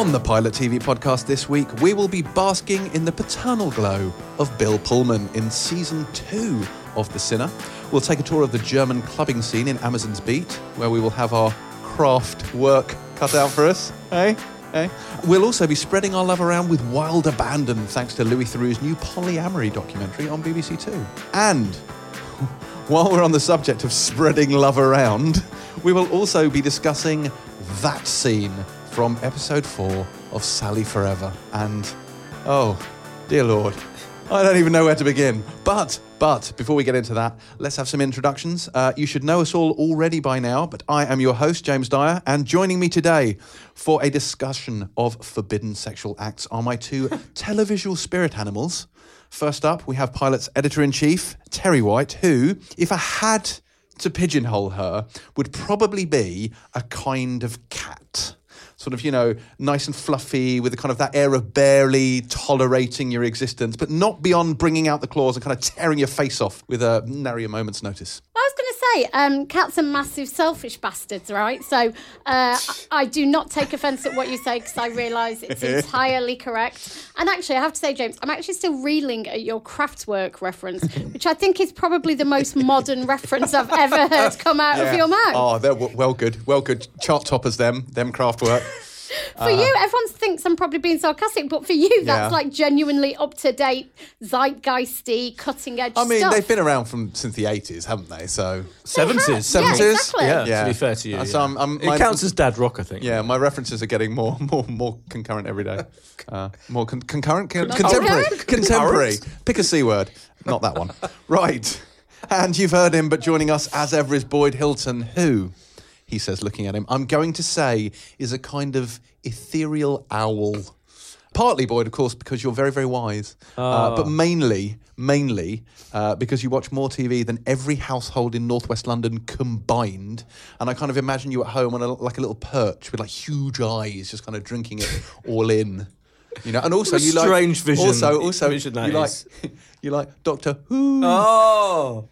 On the Pilot TV podcast this week, we will be basking in the paternal glow of Bill Pullman in season two of The Sinner. We'll take a tour of the German clubbing scene in Amazon's Beat, where we will have our craft work cut out for us. Hey? Hey? We'll also be spreading our love around with wild abandon thanks to Louis Theroux's new polyamory documentary on BBC Two. And while we're on the subject of spreading love around, we will also be discussing that scene from episode four of Sally Forever. And oh, dear Lord, I don't even know where to begin. But, but, before we get into that, let's have some introductions. Uh, you should know us all already by now, but I am your host, James Dyer, and joining me today for a discussion of forbidden sexual acts are my two televisual spirit animals. First up, we have Pilot's editor in chief, Terri White, who, if I had to pigeonhole her, would probably be a kind of cat. Sort of, you know, nice and fluffy with a kind of that air of barely tolerating your existence, but not beyond bringing out the claws and kind of tearing your face off with a nary a moment's notice. I was going to say, um, cats are massive selfish bastards, right? So uh, I, do not take offence at what you say because I realise it's entirely correct. And actually, I have to say, James, I'm actually still reeling at your Kraftwerk reference, which I think is probably the most modern reference I've ever heard come out of your mouth. Oh, they're w- well good, well good. Chart toppers, them, them craft work. For you, everyone thinks I'm probably being sarcastic, but for you, that's Yeah. like genuinely up to date, zeitgeisty, cutting edge I mean, stuff. they've been around from since the 80s, haven't they? So, Seventies. Yeah, Seventies? exactly. Yeah, Yeah. to be fair to you. Uh, yeah. so I'm- I'm- it counts as dad rock, I think. yeah, my references are getting more, more, more concurrent every day. Uh, more con- concurrent, Con- Concurrent? contemporary, contemporary. Pick a c word, not that one. right, and you've heard him, but joining us as ever is Boyd Hilton, who he says, looking at him, I'm going to say is a kind of ethereal owl. Partly, Boyd, of course, because you're very, very wise, uh, but mainly, mainly uh, because you watch more TV than every household in northwest London combined. And I kind of imagine you at home on a, like a little perch with like huge eyes, just kind of drinking it all in. You know, and also you like strange vision- Also, also vision you like is. you like Doctor Who. Oh,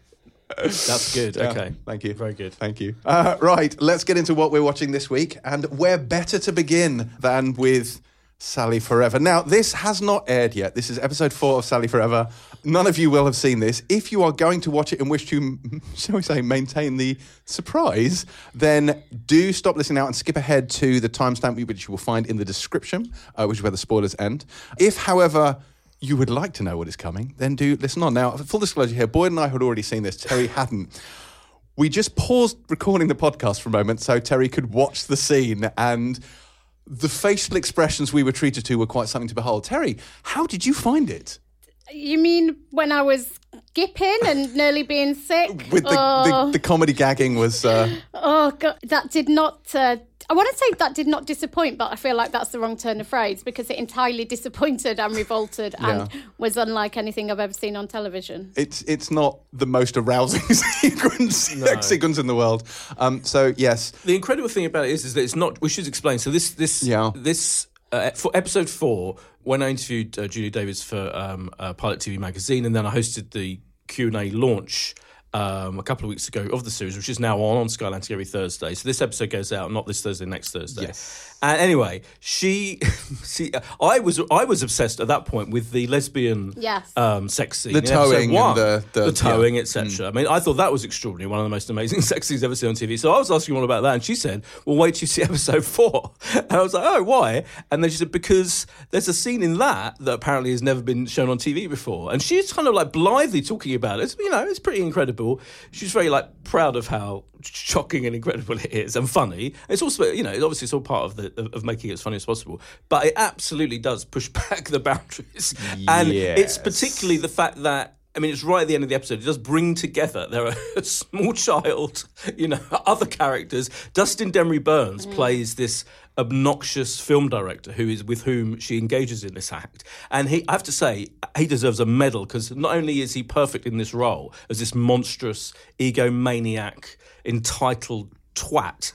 that's good. Yeah, Okay, Thank you. Very good. Thank you. Uh, right, let's get into what we're watching this week. And where better to begin than with Sally Forever? Now, this has not aired yet. This is episode four of Sally Forever. None of you will have seen this. If you are going to watch it and wish to, shall we say, maintain the surprise, then do stop listening now and skip ahead to the timestamp which you will find in the description, uh, which is where the spoilers end. If, however, you would like to know what is coming, then do listen on. Now, full disclosure here, Boyd and I had already seen this. Terri hadn't. We just paused recording the podcast for a moment so Terri could watch the scene and the facial expressions we were treated to were quite something to behold. Terri, how did you find it? You mean when I was gipping and nearly being sick? With the, oh, the, the comedy gagging was uh, oh God, that did not. Uh, I want to say that did not disappoint, but I feel like that's the wrong turn of phrase because it entirely disappointed and revolted and Yeah. was unlike anything I've ever seen on television. it's it's not the most arousing sequence sequence in the world. Um, so yes, The incredible thing about it is, is that it's not. We should explain. So this, this, Yeah. this. Uh, for episode four, when I interviewed uh, Julia Davis for um, uh, Pilot TV magazine, and then I hosted the Q and A launch um, a couple of weeks ago of the series, which is now on on Sky Atlantic every Thursday. So this episode goes out not this Thursday, next Thursday. Yes. And anyway, she, see, I was I was obsessed at that point with the lesbian Yes. um, sex scene, The in episode towing and one. the- the- towing, yeah. etc. I mean, I thought that was extraordinary, one of the most amazing sex scenes ever seen on TV. So I was asking all about that, and she said, "Well, wait till you see episode four. And I was like, "Oh, why?" And then she said, "Because there's a scene in that that apparently has never been shown on TV before." And she's kind of like blithely talking about it. You know, it's pretty incredible. She's very like proud of how shocking and incredible it is, and funny. It's also, you know, obviously it's all part of the of, of making it as funny as possible. But it absolutely does push back the boundaries, and it's particularly the fact that. I mean, it's right at the end of the episode. It does bring together. There are a small child, you know, other characters. Dustin Demri-Burns mm. plays this obnoxious film director who is with whom she engages in this act, and he. I have to say, he deserves a medal because not only is he perfect in this role as this monstrous egomaniac, entitled twat,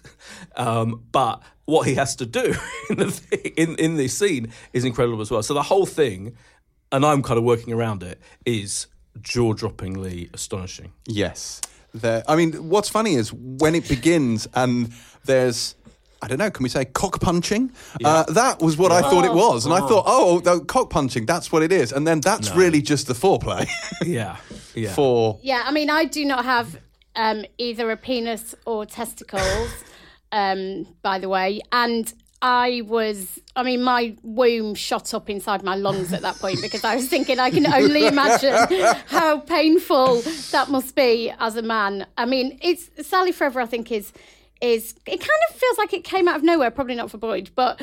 um, but what he has to do in the in in this scene is incredible as well. So the whole thing, and I'm kind of working around it, is jaw-droppingly astonishing. Yes. There, I mean, what's funny is when it begins and there's I don't know, can we say cock punching? Uh, that was what I thought it was. And I thought, oh, the cock punching, that's what it is. And then that's really just the foreplay Yeah, yeah. for. Yeah, I mean, I do not have um, either a penis or testicles, um, by the way. And I was, I mean, my womb shot up inside my lungs at that point because I was thinking, I can only imagine how painful that must be as a man. I mean, it's Sally Forever, I think, is, is, it kind of feels like it came out of nowhere, probably not for Boyd, but.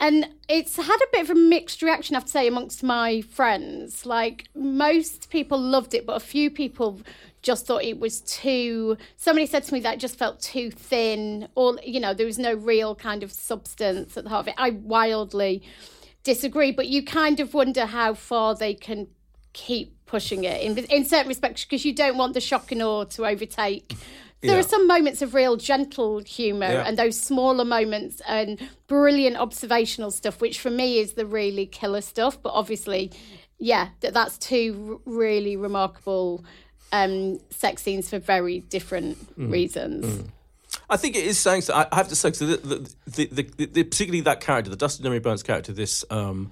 And it's had a bit of a mixed reaction, I have to say, amongst my friends. Like, most people loved it, but a few people just thought it was too. Somebody said to me that it just felt too thin, or, you know, there was no real kind of substance at the heart of it. I wildly disagree, but you kind of wonder how far they can keep pushing it in, in certain respects because you don't want the shock and awe to overtake. There Yeah. are some moments of real gentle humour Yeah. and those smaller moments and brilliant observational stuff, which for me is the really killer stuff. But obviously, yeah, that that's two r- really remarkable um, sex scenes for very different Mm. reasons. I think it is saying. So I have to say, so the, the, the, the, the, particularly that character, the Dustin Demri-Burns character, this um,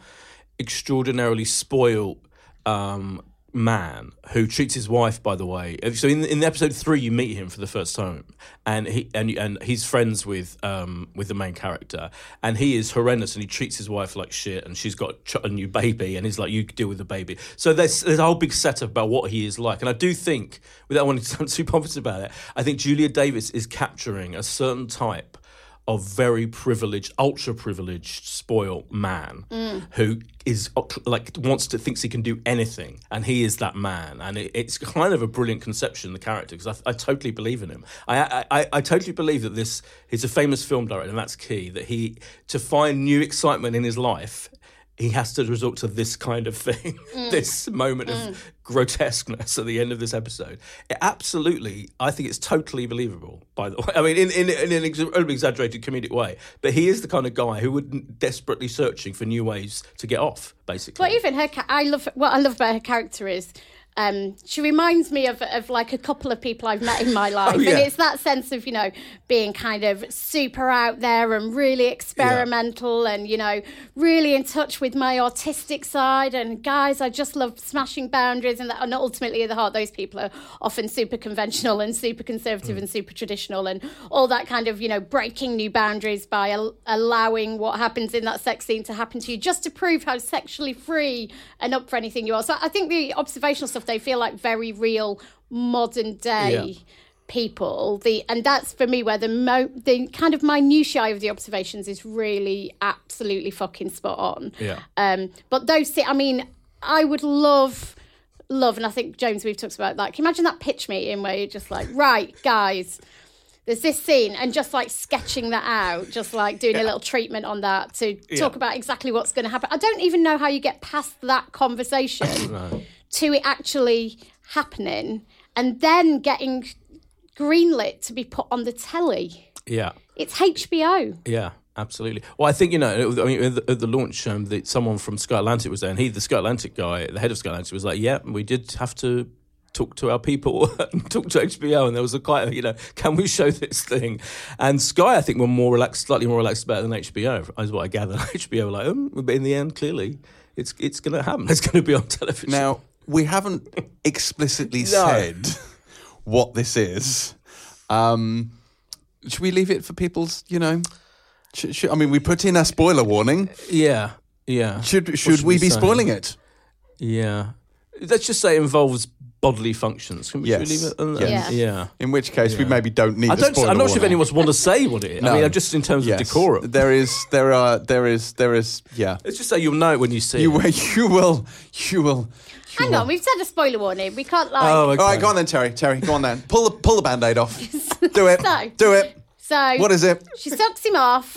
extraordinarily spoiled um, man who treats his wife. By the way, so in in episode three, you meet him for the first time, and he and and he's friends with um, with the main character, and he is horrendous, and he treats his wife like shit, and she's got a new baby, and he's like, "You deal with the baby." So there's there's a whole big setup about what he is like, and I do think, without wanting to sound too pompous about it, I think Julia Davis is capturing a certain type of very privileged, ultra privileged, spoiled man who is like wants to thinks he can do anything, and he is that man. And it, it's kind of a brilliant conception, the character, because I, I totally believe in him. I I I totally believe that this he's a famous film director, and that's key. That he to find new excitement in his life. He has to resort to this kind of thing, mm. this moment of mm. grotesqueness at the end of this episode. It absolutely, I think it's totally believable. By the way, I mean, in, in, in an ex- exaggerated comedic way, but he is the kind of guy who would desperately searching for new ways to get off. Basically, But even her, ca- I love what I love about her character is. Um, she reminds me of, of like a couple of people I've met in my life, Oh, yeah. and it's that sense of you know being kind of super out there and really experimental, and you know really in touch with my artistic side. And guys, I just love smashing boundaries, and, that, and ultimately at the heart, those people are often super conventional and super conservative and super traditional, and all that kind of you know breaking new boundaries by al- allowing what happens in that sex scene to happen to you, just to prove how sexually free and up for anything you are. So I think the observational stuff they feel like very real modern day Yeah. people. The and that's for me where the mo the kind of minutiae of the observations is really absolutely fucking spot on. Yeah. um but those i mean i would love love and i think james we've talked about that. Can you imagine that pitch meeting where you're just like right guys there's this scene and just like sketching that out just like doing a little treatment on that to talk about exactly what's going to happen. I don't even know how you get past that conversation to it actually happening and then getting greenlit to be put on the telly. yeah. It's HBO. Yeah, absolutely. Well, I think you know. I mean, at the, at the launch, um, the, someone from Sky Atlantic was there, and he, the Sky Atlantic guy, the head of Sky Atlantic, was like, "Yeah, we did have to." Talk to our people and talk to HBO, and there was a quite, you know, can we show this thing? And Sky, I think, were more relaxed, slightly more relaxed about it than HBO, is what I gather. HBO were like, um, but in the end, clearly, it's it's going to happen. It's going to be on television. Now, we haven't explicitly said what this is. Um, should we leave it for people's, you know? Should, should, I mean, we put in a spoiler warning. yeah, yeah. Should What should, we, we be spoiling it? Yeah. Let's just say it involves bodily functions. Can we, Yes. leave it? on that? Yes. Yeah. In which case, we maybe don't need. I don't. I'm not sure if warning. anyone's want to say what it is. I No. mean, just in terms Yes. of decorum. There is, there are, there is, there is. Yeah, Let's just say you'll know it when you see you it. will, you will, you will. Hang on, we've said a spoiler warning. We can't like. Oh, okay. All right, go on then, Terri. Terri, go on then. Pull the pull the band-aid off. Do it. So- Do it. so What is it? She sucks him off,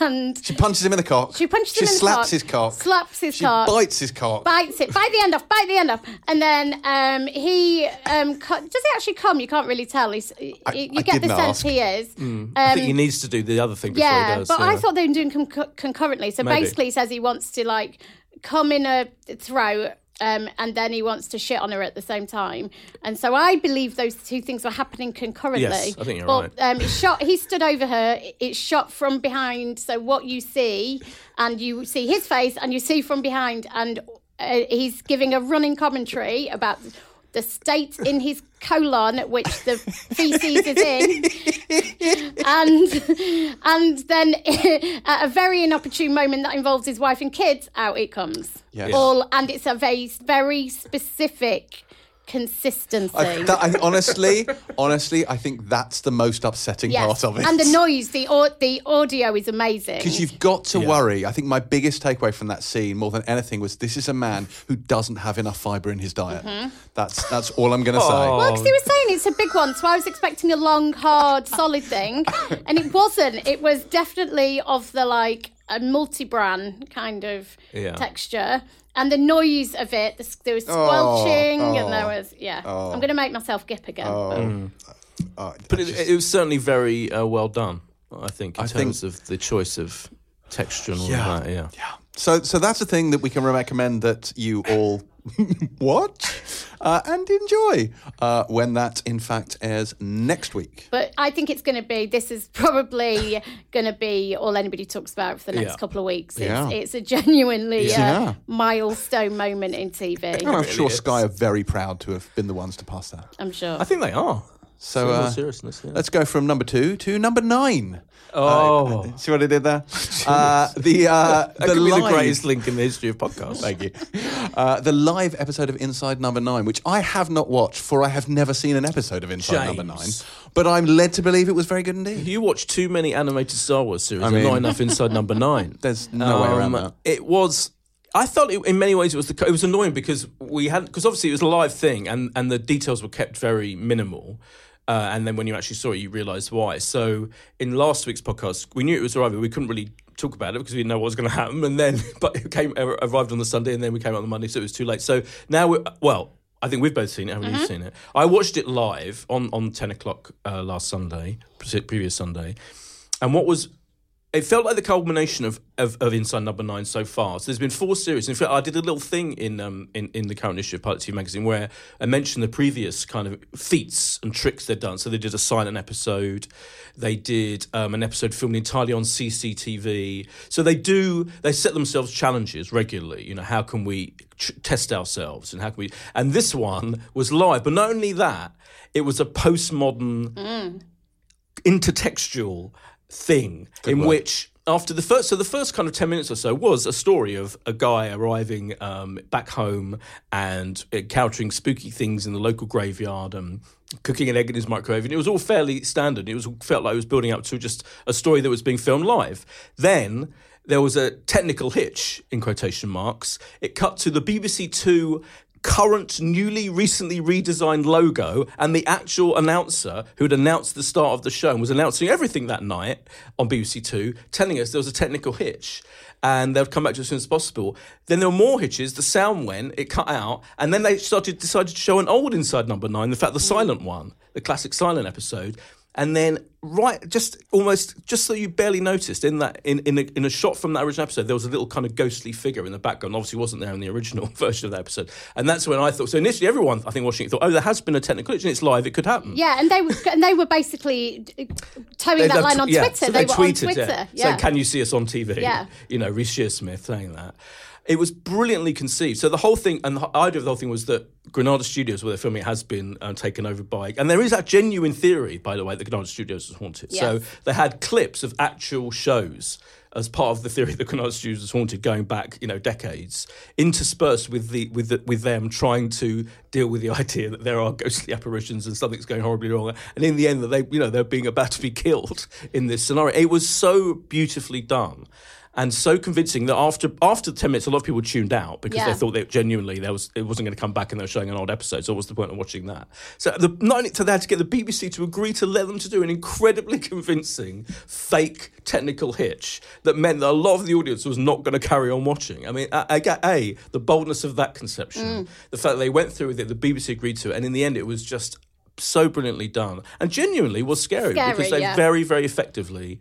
and She punches him in the cock. she punches She him in the cock. She slaps his cock. slaps his She cock, bites his cock. bites it, bite the end off, bite the end off, and then um, he um, co- does he actually come? You can't really tell. He's, you I get the sense ask. he is. I think Um, he needs to do the other thing before yeah, he does. but yeah. I thought they were doing con- concurrently. So Maybe. basically, he says he wants to like come in a throat Um, and then he wants to shit on her at the same time, and so I believe those two things were happening concurrently. Yes, I think you're but, right. Um, shot. He stood over her. It's shot from behind. So what you see, and you see his face, and you see from behind, and uh, he's giving a running commentary about the state in his colon at which the feces is in and and then at a very inopportune moment that involves his wife and kids out it comes Yes. all and it's a very very specific consistency I, that, I, honestly, honestly, I think that's the most upsetting yes part of it. and the noise the au- the audio is amazing Because you've got to Yeah. worry. I think my biggest takeaway from that scene, more than anything, was this is a man who doesn't have enough fibre in his diet. Mm-hmm. That's that's all I'm going to say. Oh. Well, because he was saying it's a big one, so I was expecting a long, hard, solid thing, and it wasn't. It was definitely of the like a multi-brand kind of Yeah. texture, and the noise of it. The, there was squelching, oh, and there was yeah. I'm going to make myself gip again. but- But it, it was certainly very uh, well done, I think, in I think- terms of the choice of texture and all Yeah. of that. Yeah. Yeah. So, so that's a thing that we can recommend that you all watch uh, and enjoy uh, when that, in fact, airs next week. But I think it's going to be. This is probably going to be all anybody talks about for the next Yeah. couple of weeks. It's, Yeah. it's a genuinely Yeah. uh, milestone moment in TV. And I'm sure is. Sky are very proud to have been the ones to pass that. I'm sure. I think they are. So, uh, seriousness, yeah. let's go from number two to number nine. Oh, See what I did there? Uh, the uh, that the could be the greatest link in the history of podcasts. Thank you. Uh, the live episode of Inside Number Nine, which I have not watched, for I have never seen an episode of Inside Number Nine. But I'm led to believe it was very good indeed. You watch too many animated Star Wars series, I and mean- not enough inside number nine. There's no way around Um, that. It was. I thought it, in many ways it was the it was annoying because we had because obviously it was a live thing and and the details were kept very minimal. Uh, and then when you actually saw it, you realised why. So in last week's podcast, we knew it was arriving. We couldn't really talk about it because we didn't know what was going to happen. And then, but it came arrived on the Sunday, and then we came out on the Monday, so it was too late. So now, we're, well, I think we've both seen it. Haven't you seen it? I watched it live on on ten o'clock uh, last Sunday, pre- previous Sunday, and what was it felt like the culmination of, of, of Inside Number Nine so far. So there's been four series. In fact, I did a little thing in um in, in the current issue of Pilot TV magazine where I mentioned the previous kind of feats and tricks they'd done. So they did a silent episode, they did um, an episode filmed entirely on CCTV. So they do they set themselves challenges regularly. You know, how can we test ourselves and how can we? And this one was live, but not only that, it was a postmodern intertextual thing in word. which after the first so the first kind of 10 minutes or so was a story of a guy arriving um, back home and encountering spooky things in the local graveyard and cooking an egg in his microwave and it was all fairly standard. It was felt like it was building up to just a story that was being filmed live. Then there was a technical hitch in quotation marks. It cut to the bbc 2 current, newly, recently redesigned logo, and the actual announcer who'd announced the start of the show and was announcing everything that night on BBC Two, telling us there was a technical hitch. And they'd come back to as soon as possible. Then there were more hitches. The sound went, it cut out, and then they started decided to show an old Inside Number Nine. In fact, the silent one, the classic silent episode. And then, right, just almost, just so you barely noticed, in that, in in a, in a shot from that original episode, there was a little kind of ghostly figure in the background. Obviously, wasn't there in the original version of that episode. And that's when I thought. So initially, everyone, I think, watching it thought, oh, there has been a technical glitch, and it's live. It could happen. Yeah, and they were and they were basically uh, towing that They've line on yeah, Twitter. so they, they, were on tweeted, Twitter. yeah. Yeah. So can you see us on TV? Yeah. You know, Reece Shearsmith saying that. It was brilliantly conceived. So the whole thing, and the idea of the whole thing was that Granada Studios, where they're filming, it, has been um, taken over by, and there is that genuine theory, by the way, that Granada Studios is haunted. So they had clips of actual shows as part of the theory that Granada Studios is haunted, going back, you know, decades, interspersed with the with the, with them trying to deal with the idea that there are ghostly apparitions and something's going horribly wrong, and in the end that they, you know, they're being about to be killed in this scenario. It was so beautifully done. And so convincing that after after ten minutes, a lot of people tuned out because Yeah. they thought that genuinely there was it wasn't going to come back and they were showing an old episode. So what's the point of watching that? So the, not only to they had to get the BBC to agree to let them to do an incredibly convincing fake technical hitch that meant that a lot of the audience was not going to carry on watching. I mean, I, get a the boldness of that conception, mm. the fact that they went through with it, the BBC agreed to it, and in the end, it was just so brilliantly done and genuinely was scary, Scary, because they yeah. very very effectively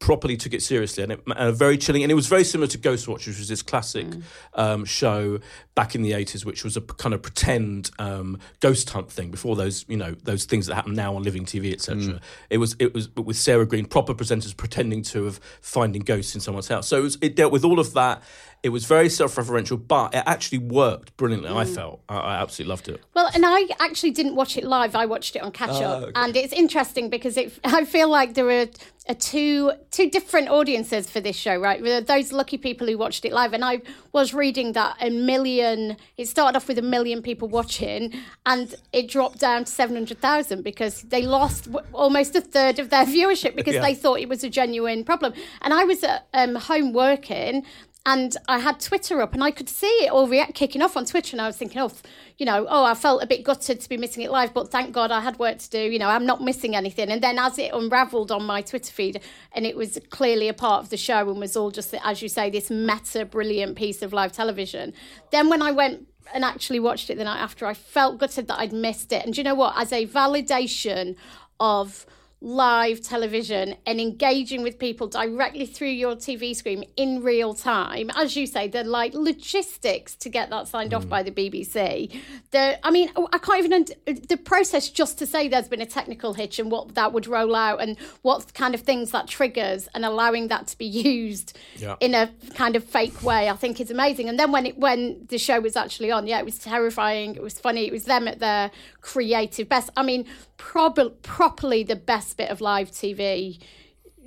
properly took it seriously and, it, and very chilling. And it was very similar to Ghostwatch, which was this classic Mm. um, show back in the eighties, which was a p- kind of pretend um, ghost hunt thing before those you know those things that happen now on living TV, etc. It was it was with Sarah Greene, proper presenters pretending to have finding ghosts in someone's house. So it, was, it dealt with all of that. It was very self-referential, but it actually worked brilliantly. I Mm. felt I, I absolutely loved it. Well, and I actually didn't watch it live. I watched it on catch up, Ah, okay. and it's interesting because it. I feel like there are, are two two different audiences for this show, right? Those lucky people who watched it live, and I was reading that a million. It started off with a million people watching, and it dropped down to seven hundred thousand because they lost almost a third of their viewership because Yeah. they thought it was a genuine problem. And I was at um, home working and I had Twitter up and I could see it all react kicking off on Twitter and I was thinking, oh, you know, oh, I felt a bit gutted to be missing it live, but thank God I had work to do. You know, I'm not missing anything. And then as it unravelled on my Twitter feed and it was clearly a part of the show and was all just, as you say, this meta brilliant piece of live television. Then when I went and actually watched it the night after, I felt gutted that I'd missed it. And you know what? As a validation of live television and engaging with people directly through your TV screen in real time. As you say, the like logistics to get that signed off mm. by the BBC. The I mean, I can't even und- uh, the process just to say there's been a technical hitch and what that would roll out and what kind of things that triggers and allowing that to be used Yeah. in a kind of fake way, I think is amazing. And then when it when the show was actually on, yeah, it was terrifying. It was funny. It was them at their creative best. I mean, prob- properly the best bit of live TV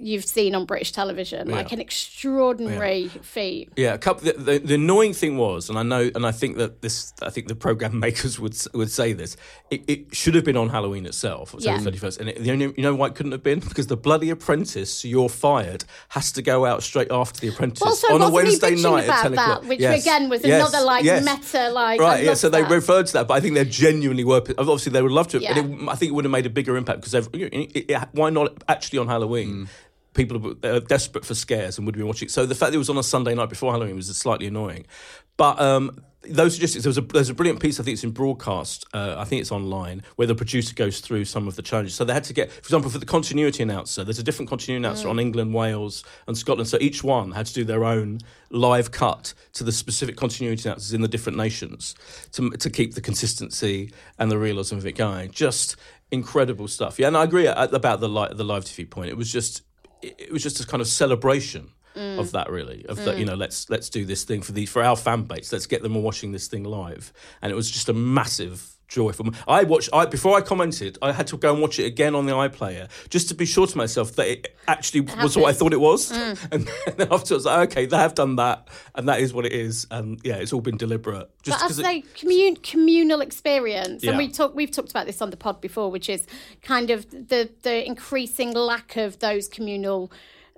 you've seen on British television, like an extraordinary feat. Yeah, a couple. The, the, the annoying thing was, and I know, and I think that this, I think the program makers would would say this. It, it should have been on Halloween itself, Yeah. October thirty first, and it, the only, you know why it couldn't have been because the bloody apprentice, you're fired, has to go out straight after the apprentice Also, on a Wednesday bitching night at about ten that, o'clock. which Yes. again was Yes. another like Yes. meta like. I Right, yeah. love So they referred to that, but I think they genuinely were. Obviously, they would love to. Yeah. And it, I think it would have made a bigger impact because they've. you know, it- it- why not actually on Halloween? Mm. People are desperate for scares and would be watching. So the fact that it was on a Sunday night before Halloween was slightly annoying. But um, those logistics. There was a there's a brilliant piece. I think it's in broadcast. Uh, I think it's online where the producer goes through some of the challenges. So they had to get, for example, for the continuity announcer. There's a different continuity announcer on England, Wales, and Scotland. So each one had to do their own live cut to the specific continuity announcers in the different nations to to keep the consistency and the realism of it going. Just incredible stuff. Yeah, and I agree about the li- the live TV point. It was just it was just a kind of celebration of that really of that you know let's let's do this thing for the for our fan base. Let's get them watching this thing live. And it was just a massive joy for me i watched i before i commented i had to go and watch it again on the iplayer just to be sure to myself that it actually was what i thought it was. Mm. And then afterwards I was like okay they have done that and that is what it is. And yeah it's all been deliberate. Just But as 'cause it- commun- communal experience, Yeah. and we talk, we've talked about this on the pod before, which is kind of the the increasing lack of those communal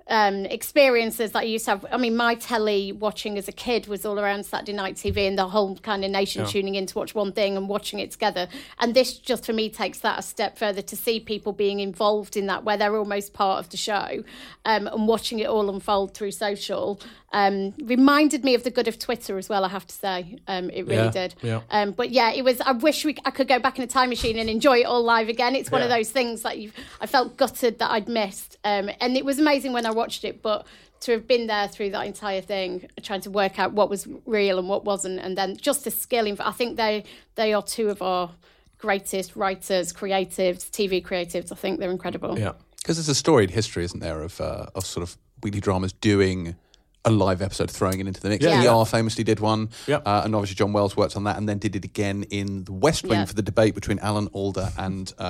um, experiences that I used to have. I mean, my telly watching as a kid was all around Saturday night TV and the whole kind of nation tuning in to watch one thing and watching it together. And this just for me takes that a step further to see people being involved in that, where they're almost part of the show um, and watching it all unfold through social. Um, reminded me of the good of Twitter as well. I have to say, um, it really Yeah, did. yeah. Um, but yeah, it was. I wish we, I could go back in a time machine and enjoy it all live again. It's one of those things that I felt gutted that I'd missed. Um, and it was amazing when I watched it, but to have been there through that entire thing, trying to work out what was real and what wasn't, and then just the skill. I think they they are two of our greatest writers, creatives, TV creatives. I think they're incredible. yeah Because there's a storied history, isn't there, of uh, of sort of weekly dramas doing a live episode, throwing it into the mix. Yeah. ER famously did one, Yeah. uh, and obviously John Wells worked on that, and then did it again in the West Wing Yeah. for the debate between Alan Alda and uh,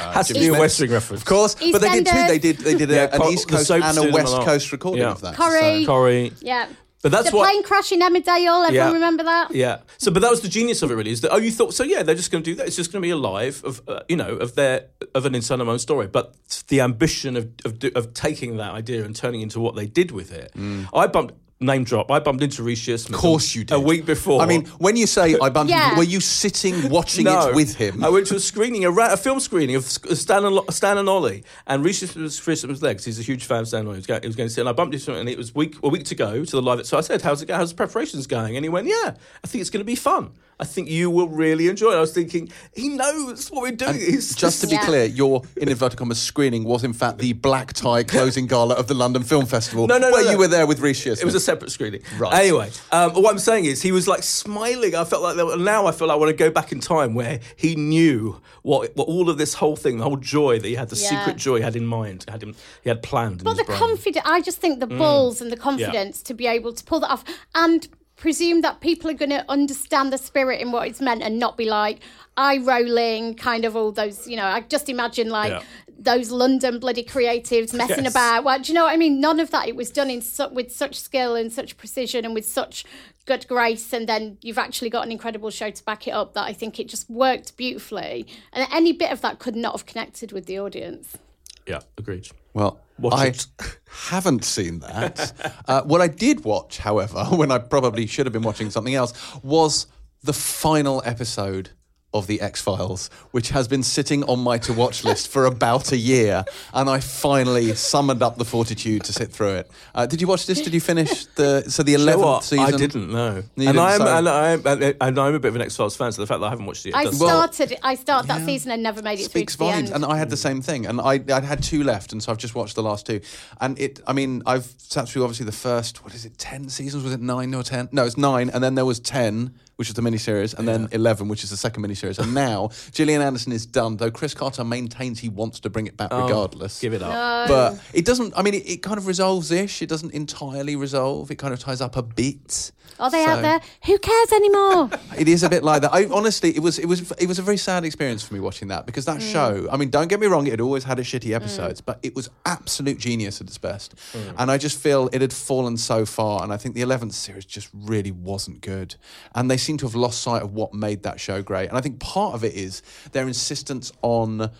uh, has to Jim be a West Wing reference Of course, but they did too. They did they did a, an East Coast and a West. Coast recording Yeah. of that. Corrie. Corey Yeah. But that's the what plane crash in Emmerdale. Everyone Yeah. remember that? Yeah. So, but that was the genius of it, really. Is that oh, you thought so? Yeah, they're just going to do that. It's just going to be a live of uh, you know of their of an inside own story. But the ambition of of, of taking that idea and turning into what they did with it, I bumped name drop. I bumped into Reece Shearsmith. Of course you did. A week before. I mean, when you say I bumped, Yeah. into, were you sitting watching no, it with him? I went to a screening, a, ra- a film screening of Stan and, Stan and Ollie, and Reece was, Reece was there 'cause he's a huge fan of Stan and Ollie. He was, going, he was going to see it, and I bumped into him, and it was week a week to go to the live. So I said, "How's it? go- How's the preparations going?" And he went, "Yeah, I think it's going to be fun." I think you will really enjoy it. I was thinking, he knows what we're doing. He's Just to be Yeah. clear, your in inverted commas screening was in fact the black tie closing gala of the London Film Festival. No, no, no, where no. you were there with Reece Shearsmith. It was a separate screening. Right. Anyway, um, what I'm saying is he was like smiling. I felt like there, now I feel like I want to go back in time where he knew what, what all of this whole thing, the whole joy that he had, the Yeah. secret joy he had in mind, had him, he had planned. in But his the confidence, I just think the balls and the confidence to be able to pull that off and presume that people are going to understand the spirit in what it's meant and not be like eye rolling, kind of all those, you know, I just imagine like Yeah. those London bloody creatives messing Yes. about. Well, do you know what I mean? None of that. It was done in su- with such skill and such precision and with such good grace. And then you've actually got an incredible show to back it up that I think it just worked beautifully. And any bit of that could not have connected with the audience. Yeah, agreed. Well, Watch I it. haven't seen that. uh, what I did watch, however, when I probably should have been watching something else, was the final episode of the X Files, which has been sitting on my to watch list for about a year, and I finally summoned up the fortitude to sit through it. Uh, did you watch this? Did you finish the so the You know eleventh season? I didn't know, You and I'm and I'm and and I'm a bit of an X Files fan. So the fact that I haven't watched it, I does Well- started. I started that season and never made it speaks through to the volumes. end. And I had the same thing, and I I had two left, and so I've just watched the last two. And it, I mean, I've sat through obviously the first. What is it? Ten seasons? Was it nine or ten? No, it's nine, and then there was ten, which is the miniseries, and then eleven, which is the second miniseries. And now Gillian Anderson is done, though Chris Carter maintains he wants to bring it back oh, regardless. Oh, Give it up. But it doesn't. I mean, it, it kind of resolves ish. It doesn't entirely resolve. It kind of ties up a bit. Are they So- out there? Who cares anymore? It is a bit like that. I honestly, it was, it was, it was a very sad experience for me watching that because that mm. show. I mean, don't get me wrong, it had always had its shitty mm. episodes, but it was absolute genius at its best. Mm. And I just feel it had fallen so far, and I think the eleventh series just really wasn't good. And they seem to have lost sight of what made that show great. And I think part of it is their insistence on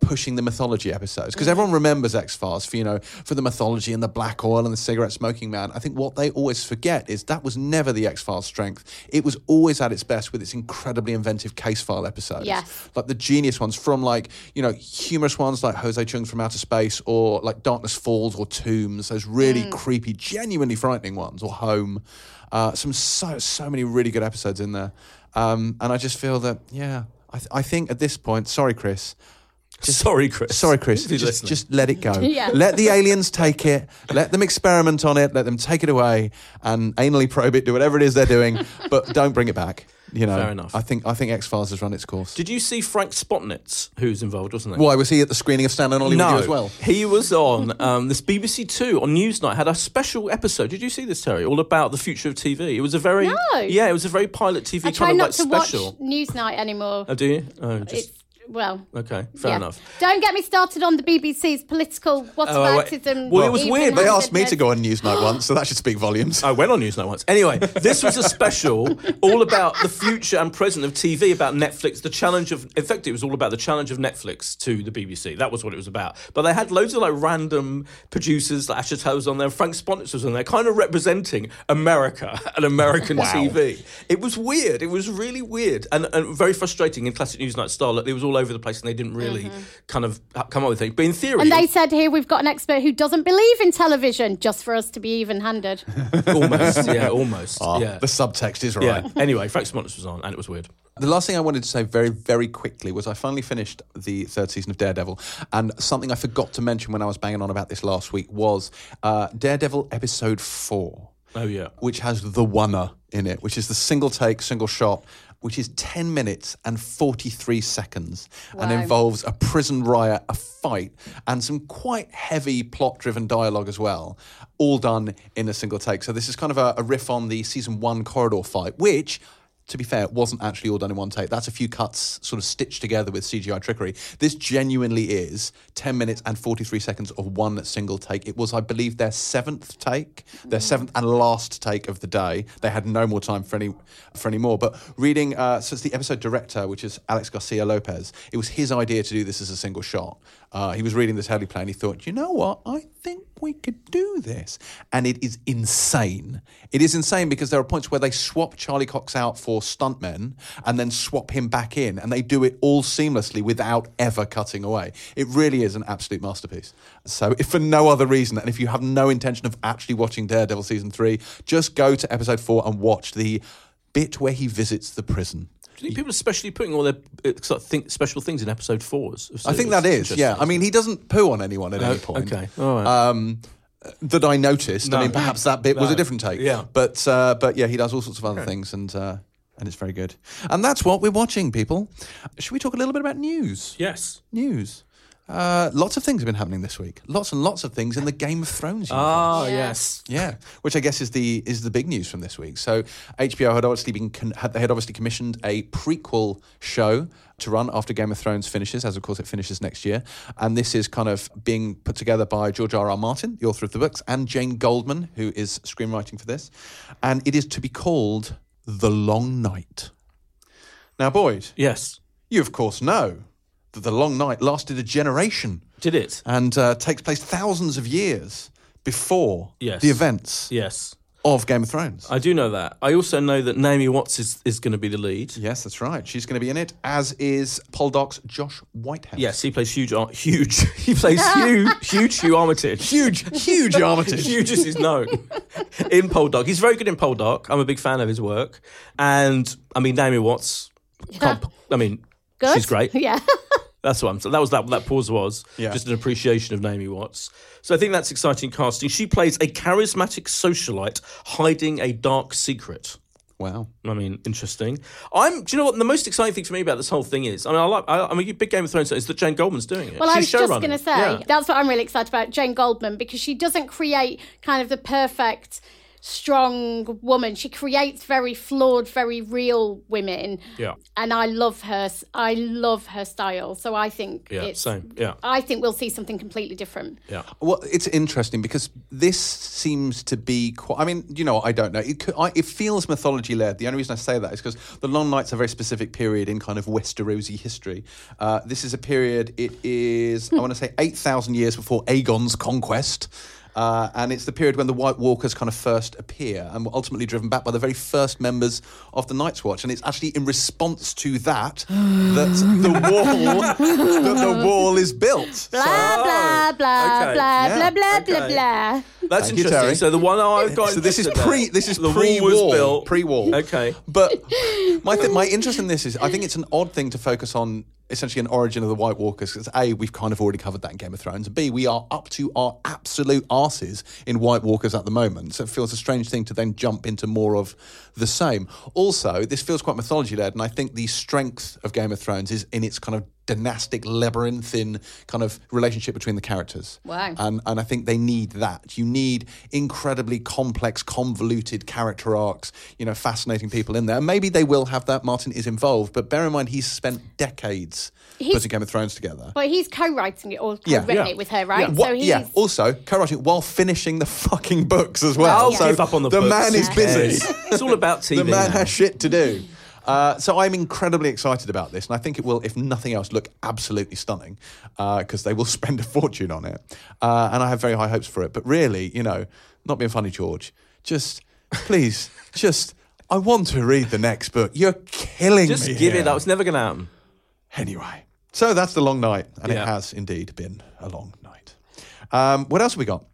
pushing the mythology episodes because everyone remembers X Files for you know for the mythology and the black oil and the cigarette smoking man. I think what they always forget is that was never the X Files' strength. It was always at its best with its incredibly inventive case file episodes. Yes. like the genius ones from like you know humorous ones like Jose Chung's from Outer Space or like Darkness Falls or Tooms. Those really creepy, genuinely frightening ones or Home. Uh, some so so many really good episodes in there, um, and I just feel that yeah. I, th- I think at this point, sorry, Chris. Sorry, Chris. Sorry, Chris. Just, just let it go. Yeah. Let the aliens take it. Let them experiment on it. Let them take it away and anally probe it. Do whatever it is they're doing, but don't bring it back. You know. Fair enough. I think I think X Files has run its course. Did you see Frank Spotnitz, who's involved, wasn't he? Why was he at the screening of Stan and Ollie with you as well? He was on um, this BBC Two on Newsnight had a special episode. Did you see this, Terri? All about the future of TV. It was a very No. yeah, it was a very pilot TV I try of not like to special. watch Newsnight anymore. Oh, do you? Oh, just It's well. okay, fair yeah. enough. Don't get me started on the BBC's political oh, whataboutism. Well, it was weird. They asked me to go on Newsnight once, so that should speak volumes. I went on Newsnight once. Anyway, this was a special all about the future and present of TV, about Netflix, the challenge of. In fact, it was all about the challenge of Netflix to the BBC. That was what it was about. But they had loads of like random producers, like Asher was on there, Frank Spotnitz was on there, kind of representing America and American TV. It was weird. It was really weird and, and very frustrating in classic Newsnight style. Like, it was all over the place and they didn't really kind of come up with things. But in theory, And they said here we've got an expert who doesn't believe in television, just for us to be even-handed. almost, yeah, almost, Ah, yeah. The subtext is right. Yeah. Anyway, Frank Spotnitz was on, and it was weird. The last thing I wanted to say very, very quickly was I finally finished the third season of Daredevil, and something I forgot to mention when I was banging on about this last week was uh, Daredevil episode four. Oh yeah. which has the oneer in it, which is the single take, single shot, which is 10 minutes and 43 seconds and involves a prison riot, a fight, and some quite heavy plot driven dialogue as well, all done in a single take. So, this is kind of a, a riff on the season one corridor fight, which. To be fair, it wasn't actually all done in one take. That's a few cuts sort of stitched together with CGI trickery. This genuinely is 10 minutes and 43 seconds of one single take. It was, I believe, their seventh take, their seventh and last take of the day. They had no more time for any for any more. But reading, uh, so it's the episode director, which is Alex Garcia Lopez. It was his idea to do this as a single shot. Uh, he was reading this heavily play and he thought, you know what? I think we could do this. And it is insane. It is insane because there are points where they swap Charlie Cox out for stuntmen and then swap him back in, and they do it all seamlessly without ever cutting away. It really is an absolute masterpiece. So, if for no other reason, and if you have no intention of actually watching Daredevil season three, just go to episode four and watch the bit where he visits the prison. Do you think people are especially putting all their uh, sort of think, special things in episode fours? I think that is, yeah. I mean, he doesn't poo on anyone at No, any point. okay, all right. Um, that I noticed. I mean, perhaps that bit was a different take. Yeah. But uh, but yeah, he does all sorts of other things, and uh, and it's very good. And that's what we're watching, people. Should we talk a little bit about news? yes. News. Uh, lots of things have been happening this week. Lots and lots of things in the Game of Thrones. universe. Ah, yes. Yeah, which I guess is the is the big news from this week. So HBO had obviously been con- had, they had obviously commissioned a prequel show to run after Game of Thrones finishes, as of course it finishes next year, and this is kind of being put together by George R. R. Martin, the author of the books, and Jane Goldman, who is screenwriting for this, and it is to be called The Long Night. Now, Boyd, Yes. you of course know that The Long Night lasted a generation Did it? and uh, takes place thousands of years before Yes. the events Yes. of Game of Thrones. I do know that. I also know that Naomi Watts is, is going to be the lead. yes, that's right. She's going to be in it, as is Poldark's Josh Whitehouse. Yes, he plays huge. Ar- Huge. He plays huge. Huge Hugh Armitage. Huge, huge Armitage. Huge as he's known in Poldark. He's very good in Poldark. I'm a big fan of his work. And I mean, Naomi Watts. Can't, I mean, Good. she's great. Yeah. That's what I'm saying. That was that. That pause was Yeah. just an appreciation of Naomi Watts. So I think that's exciting casting. She plays a charismatic socialite hiding a dark secret. Wow. I mean, interesting. I'm. Do you know what the most exciting thing for me about this whole thing is? I mean, I like. I, I'm a big Game of Thrones fan. Is that Jane Goldman's doing it? Well, I was just going to say Yeah. that's what I'm really excited about Jane Goldman because she doesn't create kind of the perfect strong woman. She creates very flawed, very real women. Yeah. And I love her. I love her style. So I think Yeah. it's. Same. Yeah. I think we'll see something completely different. Yeah. Well, it's interesting because this seems to be quite. I mean, you know, I don't know. It, could, I, it feels mythology led. The only reason I say that is because the Long Night's are a very specific period in kind of Westerosi history. Uh, this is a period. It is I want to say eight thousand years before Aegon's conquest. Uh, and it's the period when the White Walkers kind of first appear and were ultimately driven back by the very first members of the Night's Watch. And it's actually in response to that that the wall that the wall is built. Blah blah blah okay. blah Yeah. blah blah blah Okay. blah. That's Thank interesting. Terry. so the one I've got. So this is pre. This is the pre-wall. was. Pre-wall. Okay. But my th- my interest in this is, I think it's an odd thing to focus on. Essentially, an origin of the White Walkers. Because a, we've kind of already covered that in Game of Thrones. And B, we are up to our absolute arses in White Walkers at the moment. So it feels a strange thing to then jump into more of the same. Also, this feels quite mythology led, and I think the strength of Game of Thrones is in its kind of dynastic labyrinthine kind of relationship between the characters. Wow. And and I think they need that. You need incredibly complex, convoluted character arcs, you know, fascinating people in there. And maybe they will have that. Martin is involved, but bear in mind he's spent decades He's- putting Game of Thrones together. But he's co-writing it or Yeah. co-written Yeah. it with her, right? What- so he's yeah. Also, co-writing it while finishing the fucking books as well. I'll so give up on the the books. man is busy. it's all about TV. the man now. has shit to do. Uh, so I'm incredibly excited about this, and I think it will, if nothing else, look absolutely stunning because they will spend a fortune on it, uh, and I have very high hopes for it. But really, you know, not being funny, George, just please, just I want to read the next book. You're killing Just me. Just give here. it. That was never going to happen. Anyway, so that's the long night, and Yeah. it has indeed been a long night. Um, what else have we got?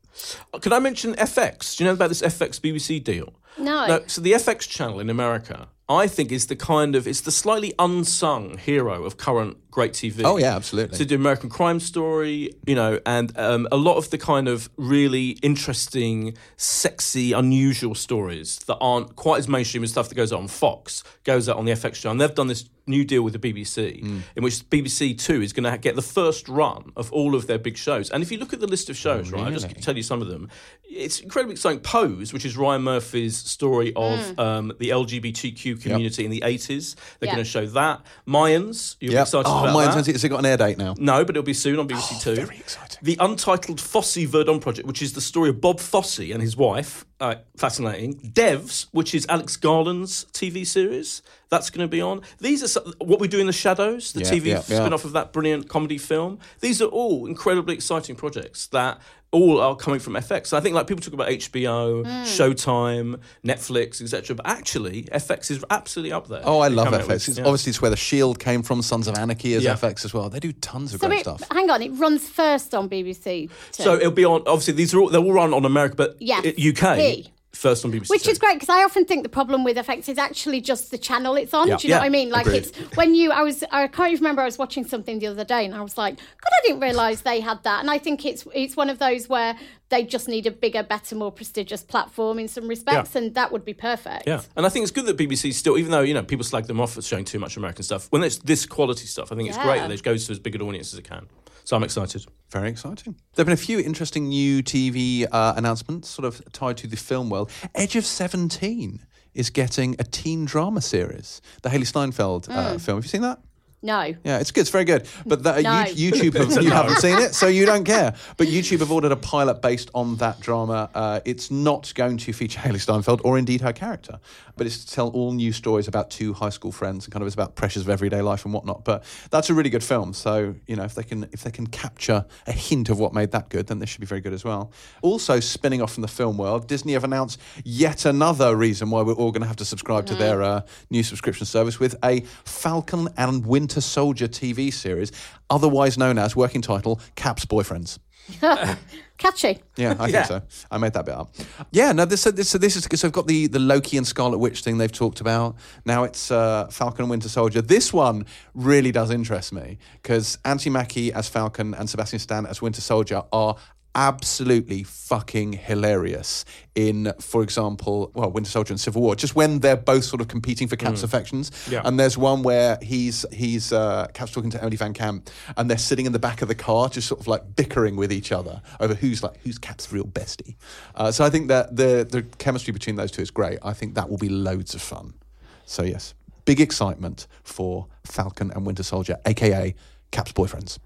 Can I mention FX? Do you know about this FX BBC deal? No. No. So the FX channel in America, I think, is the kind of it's the slightly unsung hero of current great TV. Oh yeah, absolutely. to do American Crime Story, you know, and um, a lot of the kind of really interesting, sexy, unusual stories that aren't quite as mainstream as stuff that goes out on Fox goes out on the FX channel. And they've done this new deal with the BBC, Mm. in which BBC Two is going to get the first run of all of their big shows. And if you look at the list of shows, right, I'll just tell you some of them. It's incredibly exciting. Pose, which is Ryan Murphy's story of um, the LGBTQ community in the 80s. They're Yeah. going to show that. Mayans, you'll be Yep. excited Oh, about mine's that. has it got an air date now? No, but it'll be soon on BBC Two. Oh, very exciting. The untitled Fosse Verdon project, which is the story of Bob Fosse and his wife. Uh, fascinating. Devs, which is Alex Garland's TV series. That's going to be on. These are some, what we do in the shadows, the Yeah, TV yeah, yeah. spin off of that brilliant comedy film. These are all incredibly exciting projects that all are coming from FX. I think like people talk about HBO, Showtime, Netflix, etc. But actually, FX is absolutely up there. Oh, I love FX. with- It's yeah. Obviously, it's where the Shield came from. Sons of Anarchy is Yeah. FX as well. They do tons of So great it, stuff. hang on, it runs first on BBC. Two. So it'll be on. Obviously, these are all they'll all run on America, but Yes, UK. P. first on BBC. Which Two. is great because I often think the problem with FX is actually just the channel it's on. Yeah. Do you know Yeah, what I mean? Like agreed. it's when you I was I can't even remember I was watching something the other day and I was like, God, I didn't realise they had that. And I think it's it's one of those where they just need a bigger, better, more prestigious platform in some respects, Yeah. and that would be perfect. Yeah, and I think it's good that BBC still, even though you know people slag them off for showing too much American stuff, when it's this quality stuff, I think it's great that it goes to as big an audience as it can. So I'm excited. Very exciting. There have been a few interesting new TV uh, announcements, sort of tied to the film world. Edge of Seventeen is getting a teen drama series. The Hailee Steinfeld uh, film. Have you seen that? No. Yeah, it's good. It's very good. But that, No. you, YouTube have, you haven't seen it, so you don't care. But YouTube have ordered a pilot based on that drama. Uh, it's not going to feature Hailee Steinfeld or indeed her character, but it's to tell all new stories about two high school friends and kind of it's about pressures of everyday life and whatnot. But that's a really good film. So you know, if they can if they can capture a hint of what made that good, then this should be very good as well. Also, spinning off from the film world, Disney have announced yet another reason why we're all going to have to subscribe to their uh, new subscription service with a Falcon and Winter Soldier TV series, otherwise known as working title Cap's Boyfriends. Catchy. Yeah, I Yeah. think so. I made that bit up. Yeah, no, this, so this, so this is so I've got the, the Loki and Scarlet Witch thing they've talked about. Now it's uh, Falcon and Winter Soldier. This one really does interest me because Anthony Mackie as Falcon and Sebastian Stan as Winter Soldier are absolutely fucking hilarious in, for example, well, Winter Soldier and Civil War. Just when they're both sort of competing for Cap's affections. Yeah. And there's one where he's he's uh, Cap's talking to Emily VanCamp, and they're sitting in the back of the car, just sort of like bickering with each other over who's like who's Cap's real bestie. Uh, so I think that the the chemistry between those two is great. I think that will be loads of fun. So yes, big excitement for Falcon and Winter Soldier, aka Cap's boyfriends.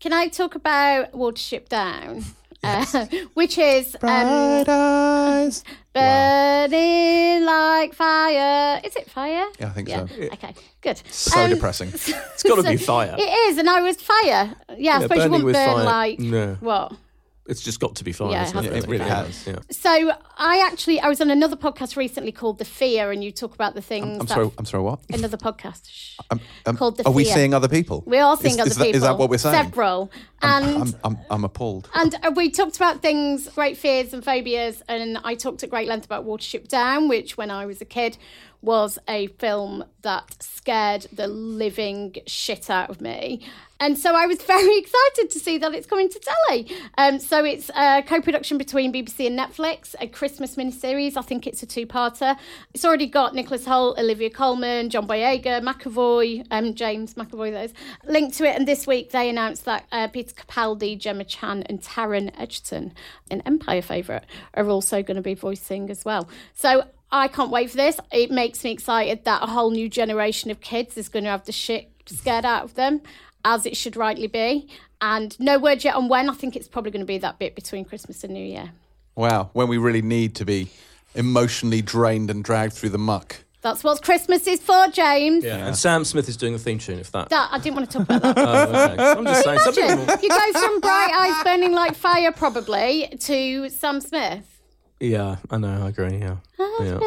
Can I talk about Watership Down? Uh, which is um, eyes. burning like fire. Is it fire? Yeah, I think yeah. so. Okay, good. So Um, depressing. It's got to be fire. It is, and I was fire. Yeah, I suppose you burning wouldn't burn fire. like No. what? It's just got to be fine. Yeah, it it? It really has. Yeah. So I actually I was on another podcast recently called The Fear, and you talk about the things. I'm that, sorry. I'm sorry. What? Another podcast shh, Um, um, called The are we seeing other people? We are seeing is, other is that, people. Is that what we're saying? Several, and I'm, I'm, I'm appalled. And uh, we talked about things, great fears and phobias, and I talked at great length about Watership Down, which when I was a kid was a film that scared the living shit out of me. And so I was very excited to see that it's coming to telly. Um, so it's a co-production between BBC and Netflix, a Christmas miniseries. I think it's a two-parter. It's already got Nicholas Hoult, Olivia Colman, John Boyega, McAvoy, um, James McAvoy, those linked to it. And this week they announced that uh, Peter Capaldi, Gemma Chan, and Taron Egerton, an Empire favourite, are also going to be voicing as well. So I can't wait for this. It makes me excited that a whole new generation of kids is going to have the shit scared out of them, as it should rightly be. And no word yet on when. I think it's probably going to be that bit between Christmas and New Year. Wow, when we really need to be emotionally drained and dragged through the muck. That's what Christmas is for, James. Yeah. And Sam Smith is doing the theme tune. If that. That I didn't want to talk about that. Oh, okay. I'm just saying. Some people Imagine, you go from Bright Eyes Burning Like Fire, probably, to Sam Smith. Yeah, I know. I agree. Yeah. yeah.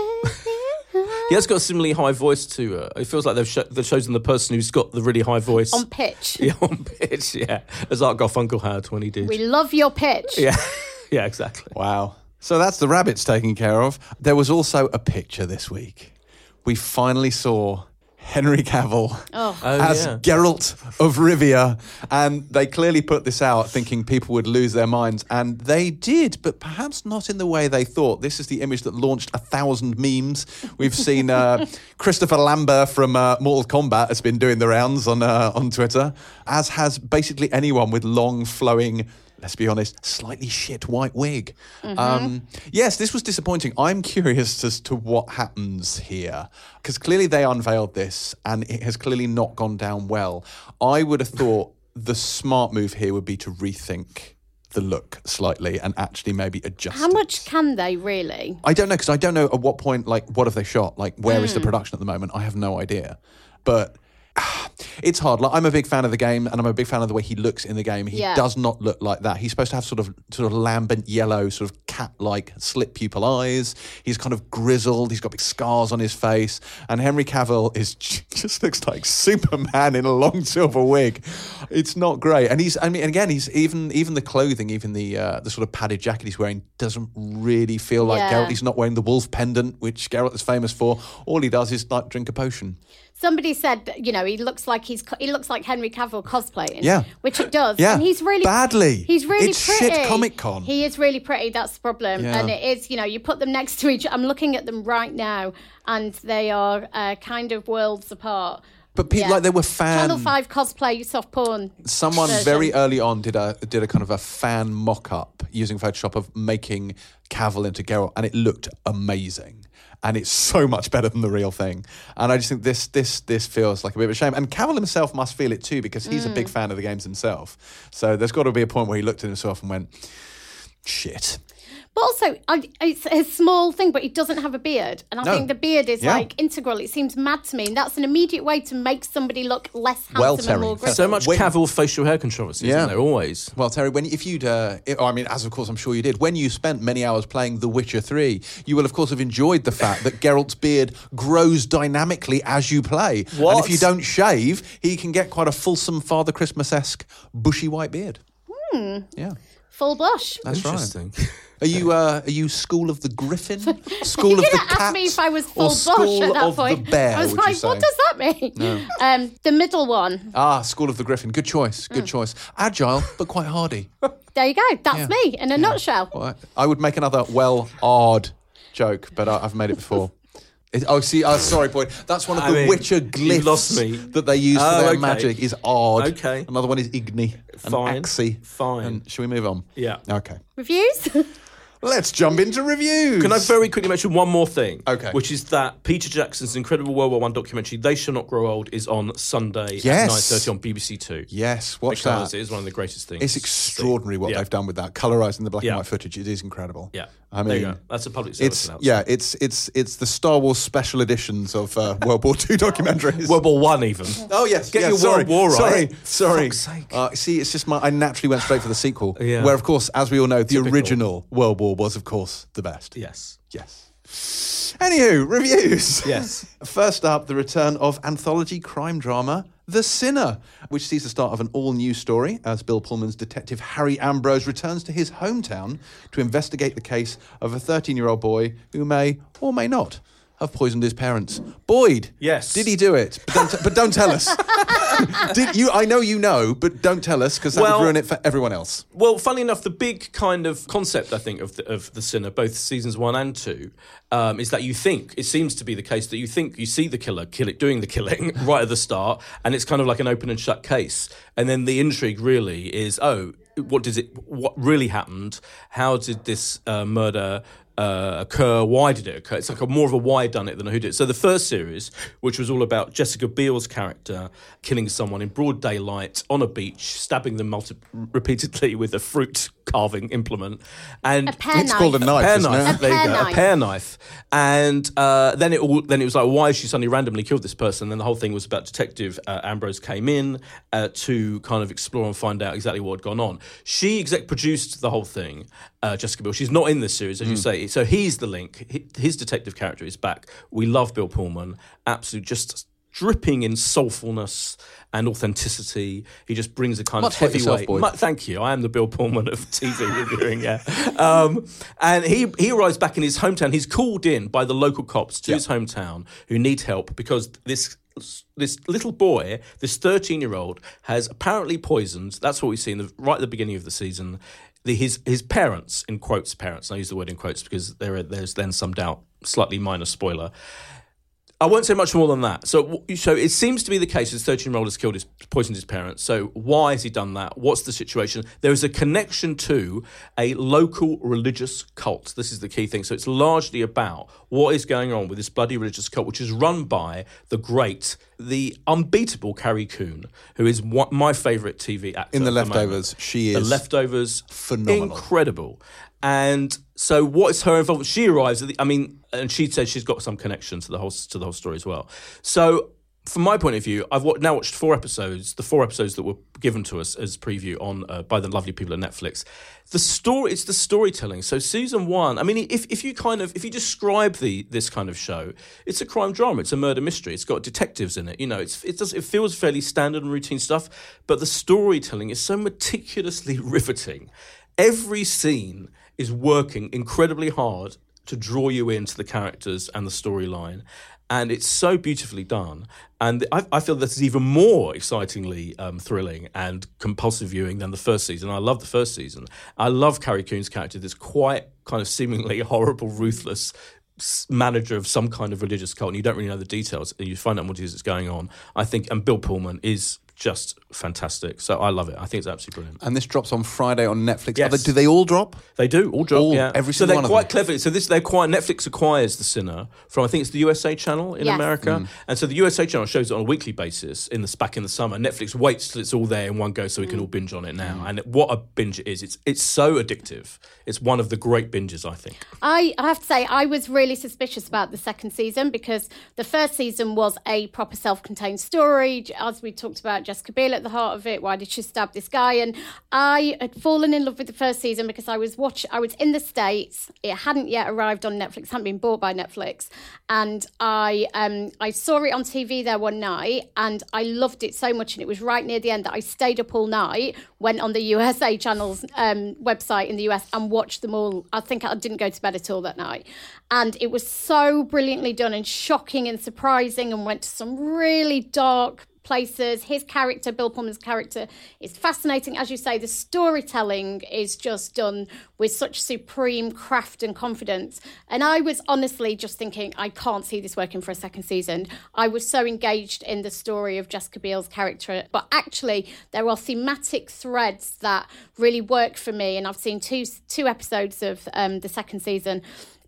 He has got a similarly high voice to. Uh, it feels like they've, cho- they've chosen the person who's got the really high voice On pitch. Yeah, on pitch. Yeah, as Art Garfunkel had when he did. We love your pitch. yeah, yeah, exactly. Wow. So that's the rabbits taken care of. There was also a picture this week. We finally saw Henry Cavill Oh. Oh, as yeah. Geralt of Rivia. And they clearly put this out thinking people would lose their minds. And they did, but perhaps not in the way they thought. This is the image that launched a thousand memes. We've seen uh, Christopher Lambert from uh, Mortal Kombat has been doing the rounds on, uh, on Twitter, as has basically anyone with long, flowing let's be honest, slightly shit white wig. Um, yes, this was disappointing. I'm curious as to what happens here because clearly they unveiled this and it has clearly not gone down well. I would have thought the smart move here would be to rethink the look slightly and actually maybe adjust. How it. much can they really? I don't know because I don't know at what point, like, what have they shot? Like, where is the Hmm. production at the moment? I have no idea. But it's hard. Like, I'm a big fan of the game, and I'm a big fan of the way he looks in the game. He Yeah. does not look like that. He's supposed to have sort of sort of lambent yellow, sort of cat-like slit pupil eyes. He's kind of grizzled. He's got big scars on his face, and Henry Cavill is just looks like Superman in a long silver wig. It's not great, and he's. I mean, again, he's even even the clothing, even the uh, the sort of padded jacket he's wearing doesn't really feel like Yeah. Geralt. He's not wearing the wolf pendant, which Geralt is famous for. All he does is like drink a potion. Somebody said, you know, he looks like he's he looks like Henry Cavill cosplaying. Yeah. which it does. Yeah, and he's really badly. He's really It's pretty. shit Comic-Con. He is really pretty. That's the problem. Yeah. And it is, you know, you put them next to each. I'm looking at them right now, and they are uh, kind of worlds apart. But people Yeah. like they were fan. Channel Five cosplay soft porn. Someone version. very early on did a did a kind of a fan mock up using Photoshop of making Cavill into Geralt, and it looked amazing. And it's so much better than the real thing. And I just think this this this feels like a bit of a shame. And Cavill himself must feel it too because he's a Mm. big fan of the games himself. So there's got to be a point where he looked at himself and went, "Shit." But also, I, it's a small thing, but he doesn't have a beard, and I No. think the beard is Yeah. like integral. It seems mad to me, and that's an immediate way to make somebody look less handsome Well, and Terri, more so grizzled. So much When- Cavill facial hair controversy, Yeah. isn't there? Always. Well, Terri, when if you'd, uh, it- I mean, as of course I'm sure you did, when you spent many hours playing The Witcher Three, you will of course have enjoyed the fact that Geralt's beard grows dynamically as you play, and What? if you don't shave, he can get quite a fulsome Father Christmas esque bushy white beard. Yeah, full blush. that's right. Interesting. Are you uh, are you School of the Griffin, School you of the didn't Cat, ask me if I was or full School blush at that of point. the Bear? I was would like, you say? what does that mean? Um, the middle one. Ah, School of the Griffin. Good choice. Mm. Good choice. Agile, but quite hardy. There you go. That's me in a nutshell. Well, I I would make another well odd joke, but I, I've made it before. It, oh, see, oh, sorry, boy. That's one of I the mean, Witcher glyphs lost me. that they use Oh, for their okay. magic is odd. Okay. Another one is igni and Fine. axii. Fine. And shall we move on? Yeah. Okay. Reviews? Let's jump into reviews. Can I very quickly mention one more thing? Okay. Which is that Peter Jackson's incredible World War One documentary, "They Shall Not Grow Old," is on Sunday Yes. at nine thirty on BBC Two. Yes, watch because that. it is one of the greatest things. It's extraordinary what Yeah. they've done with that, colorizing the black Yeah. and white footage. It is incredible. Yeah, I there you mean, go. That's a public service It's announcement. yeah, it's it's it's the Star Wars special editions of uh, World War II documentaries. World War One even. Oh yes, Get your sorry, World War right. Sorry, sorry. Uh, see, it's just my. I naturally went straight for the sequel. Yeah. Where, of course, as we all know, the Typical. original World War was, of course, the best. Yes. Yes. Anywho, reviews. Yes. First up, the return of anthology crime drama The Sinner, which sees the start of an all new story as Bill Pullman's detective Harry Ambrose returns to his hometown to investigate the case of a 13 year old boy who may or may not have poisoned his parents. Boyd. Yes. Did he do it? But don't, but don't tell us. Did you? I know you know, but don't tell us because that Well- would ruin it for everyone else. Well, funnily enough, the big kind of concept I think of the, of the Sinner, both seasons one and two, um, is that you think it seems to be the case that you think you see the killer kill it, doing the killing right at the start, and it's kind of like an open and shut case, and then the intrigue really is oh, what does it? What really happened? How did this uh, murder? Uh, occur? Why did it occur? It's like a more of a why done it than a who did it. So the first series, which was all about Jessica Biel's character killing someone in broad daylight on a beach, stabbing them multi- repeatedly with a fruit carving implement, and A pear It's knife. called a knife, pear isn't knife. it? A there you go, knife. a pear knife. And uh, then it all then it was like, why has she suddenly randomly killed this person? And then the whole thing was about Detective uh, Ambrose came in uh, to kind of explore and find out exactly what had gone on. She exec produced the whole thing. Uh, Jessica Biel. She's not in this series, as you say. So he's the link. He- His detective character is back. We love Bill Pullman. Absolute, just dripping in soulfulness and authenticity. He just brings a kind Much of like yourself, heavyweight. Thank you. I am the Bill Pullman of TV reviewing. Yeah, um, and he he arrives back in his hometown. He's called in by the local cops to Yeah. his hometown who need help because this. This little boy, this thirteen-year-old, has apparently poisoned. That's what we see in the right at the beginning of the season. The, his his parents, in quotes, parents. And I use the word in quotes because there are, there's then some doubt. Slightly minor spoiler. I won't say much more than that. So, so it seems to be the case. This thirteen-year-old has killed his, poisoned his parents. So, why has he done that? What's the situation? There is a connection to a local religious cult. This is the key thing. So, it's largely about what is going on with this bloody religious cult, which is run by the great, the unbeatable Carrie Coon, who is one, my favourite TV actor In The. Leftovers, she is The leftovers, phenomenal. incredible. And so, what is her involvement? She arrives at the. I mean, and she says she's got some connection to the whole to the whole story as well. So, from my point of view, I've wa- now watched four episodes, the four episodes that were given to us as preview on uh, by the lovely people at Netflix. The story, it's the storytelling. So season one, I mean, if, if you kind of if you describe the this kind of show, it's a crime drama, it's a murder mystery, it's got detectives in it. You know, it's it does it feels fairly standard and routine stuff, but the storytelling is so meticulously riveting. Every scene is working incredibly hard to draw you into the characters and the storyline and it's so beautifully done. And I, I feel this is even more excitingly um, thrilling and compulsive viewing than the first season. I love the first season. I love Carrie Coon's character, this quite kind of seemingly horrible, ruthless manager of some kind of religious cult, and you don't really know the details, and you find out what it is that's going on. I think, and Bill Pullman is just fantastic. So I love it. I think it's absolutely brilliant. And this drops on Friday on Netflix. Yes. They- do they all drop? They do all drop. All- yeah, every single so they're one of quite them? clever. So this they acquire Netflix acquires the Sinner from I think it's the USA channel in Yes. America, Mm. and so the USA channel shows it on a weekly basis in the back in the summer. Netflix waits till it's all there in one go so we Mm. can all binge on it now. And what a binge it is! It's it's so addictive. It's one of the great binges I think. I, I have to say, I was really suspicious about the second season because the first season was a proper self contained story. As we talked about, Jessica Biel at the heart of it. Why did she stab this guy? And I had fallen in love with the first season because I was watch. I was in the States. It hadn't yet arrived on Netflix, hadn't been bought by Netflix. And I, um, I saw it on TV there one night and I loved it so much. And it was right near the end that I stayed up all night, went on the USA channel's um, website in the US and watched them all. I think I didn't go to bed at all that night. And it was so brilliantly done and shocking and surprising and went to some really dark places. His character, Bill Pullman's character, is fascinating. As you say, the storytelling is just done with such supreme craft and confidence. And I was honestly just thinking, I can't see this working for a second season. I was so engaged in the story of Jessica Biel's character, but actually, there are thematic threads that really work for me. And I've seen two two episodes of um, the second season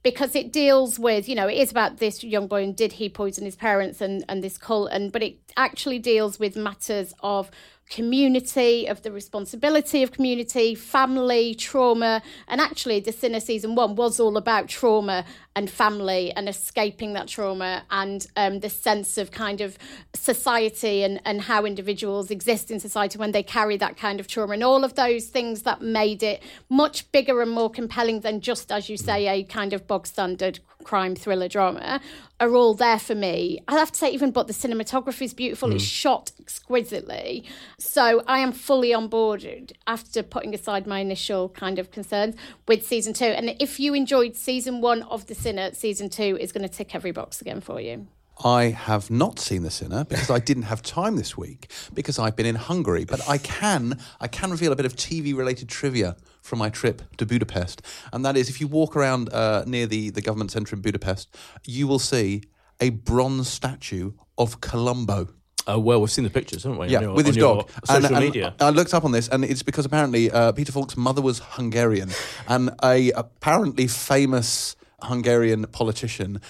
because it deals with you know it is about this young boy and did he poison his parents and and this cult and but it actually deals with matters of community of the responsibility of community family trauma and actually the sinner season one was all about trauma and family and escaping that trauma and um, the sense of kind of society and, and how individuals exist in society when they carry that kind of trauma. And all of those things that made it much bigger and more compelling than just as you say a kind of bog standard crime thriller drama are all there for me. I have to say, even but the cinematography is beautiful. It's hmm. shot exquisitely. So I am fully on board after putting aside my initial kind of concerns with season two. And if you enjoyed season one of The Sinner, season two is going to tick every box again for you. I have not seen The Sinner because I didn't have time this week because I've been in Hungary. But I can I can reveal a bit of TV related trivia from my trip to Budapest, and that is if you walk around uh, near the the government centre in Budapest, you will see a bronze statue of Columbo. Oh well, we've seen the pictures, haven't we? Yeah, your, with his dog. social and, and media. I looked up on this, and it's because apparently uh, Peter Falk's mother was Hungarian, and a apparently famous Hungarian politician.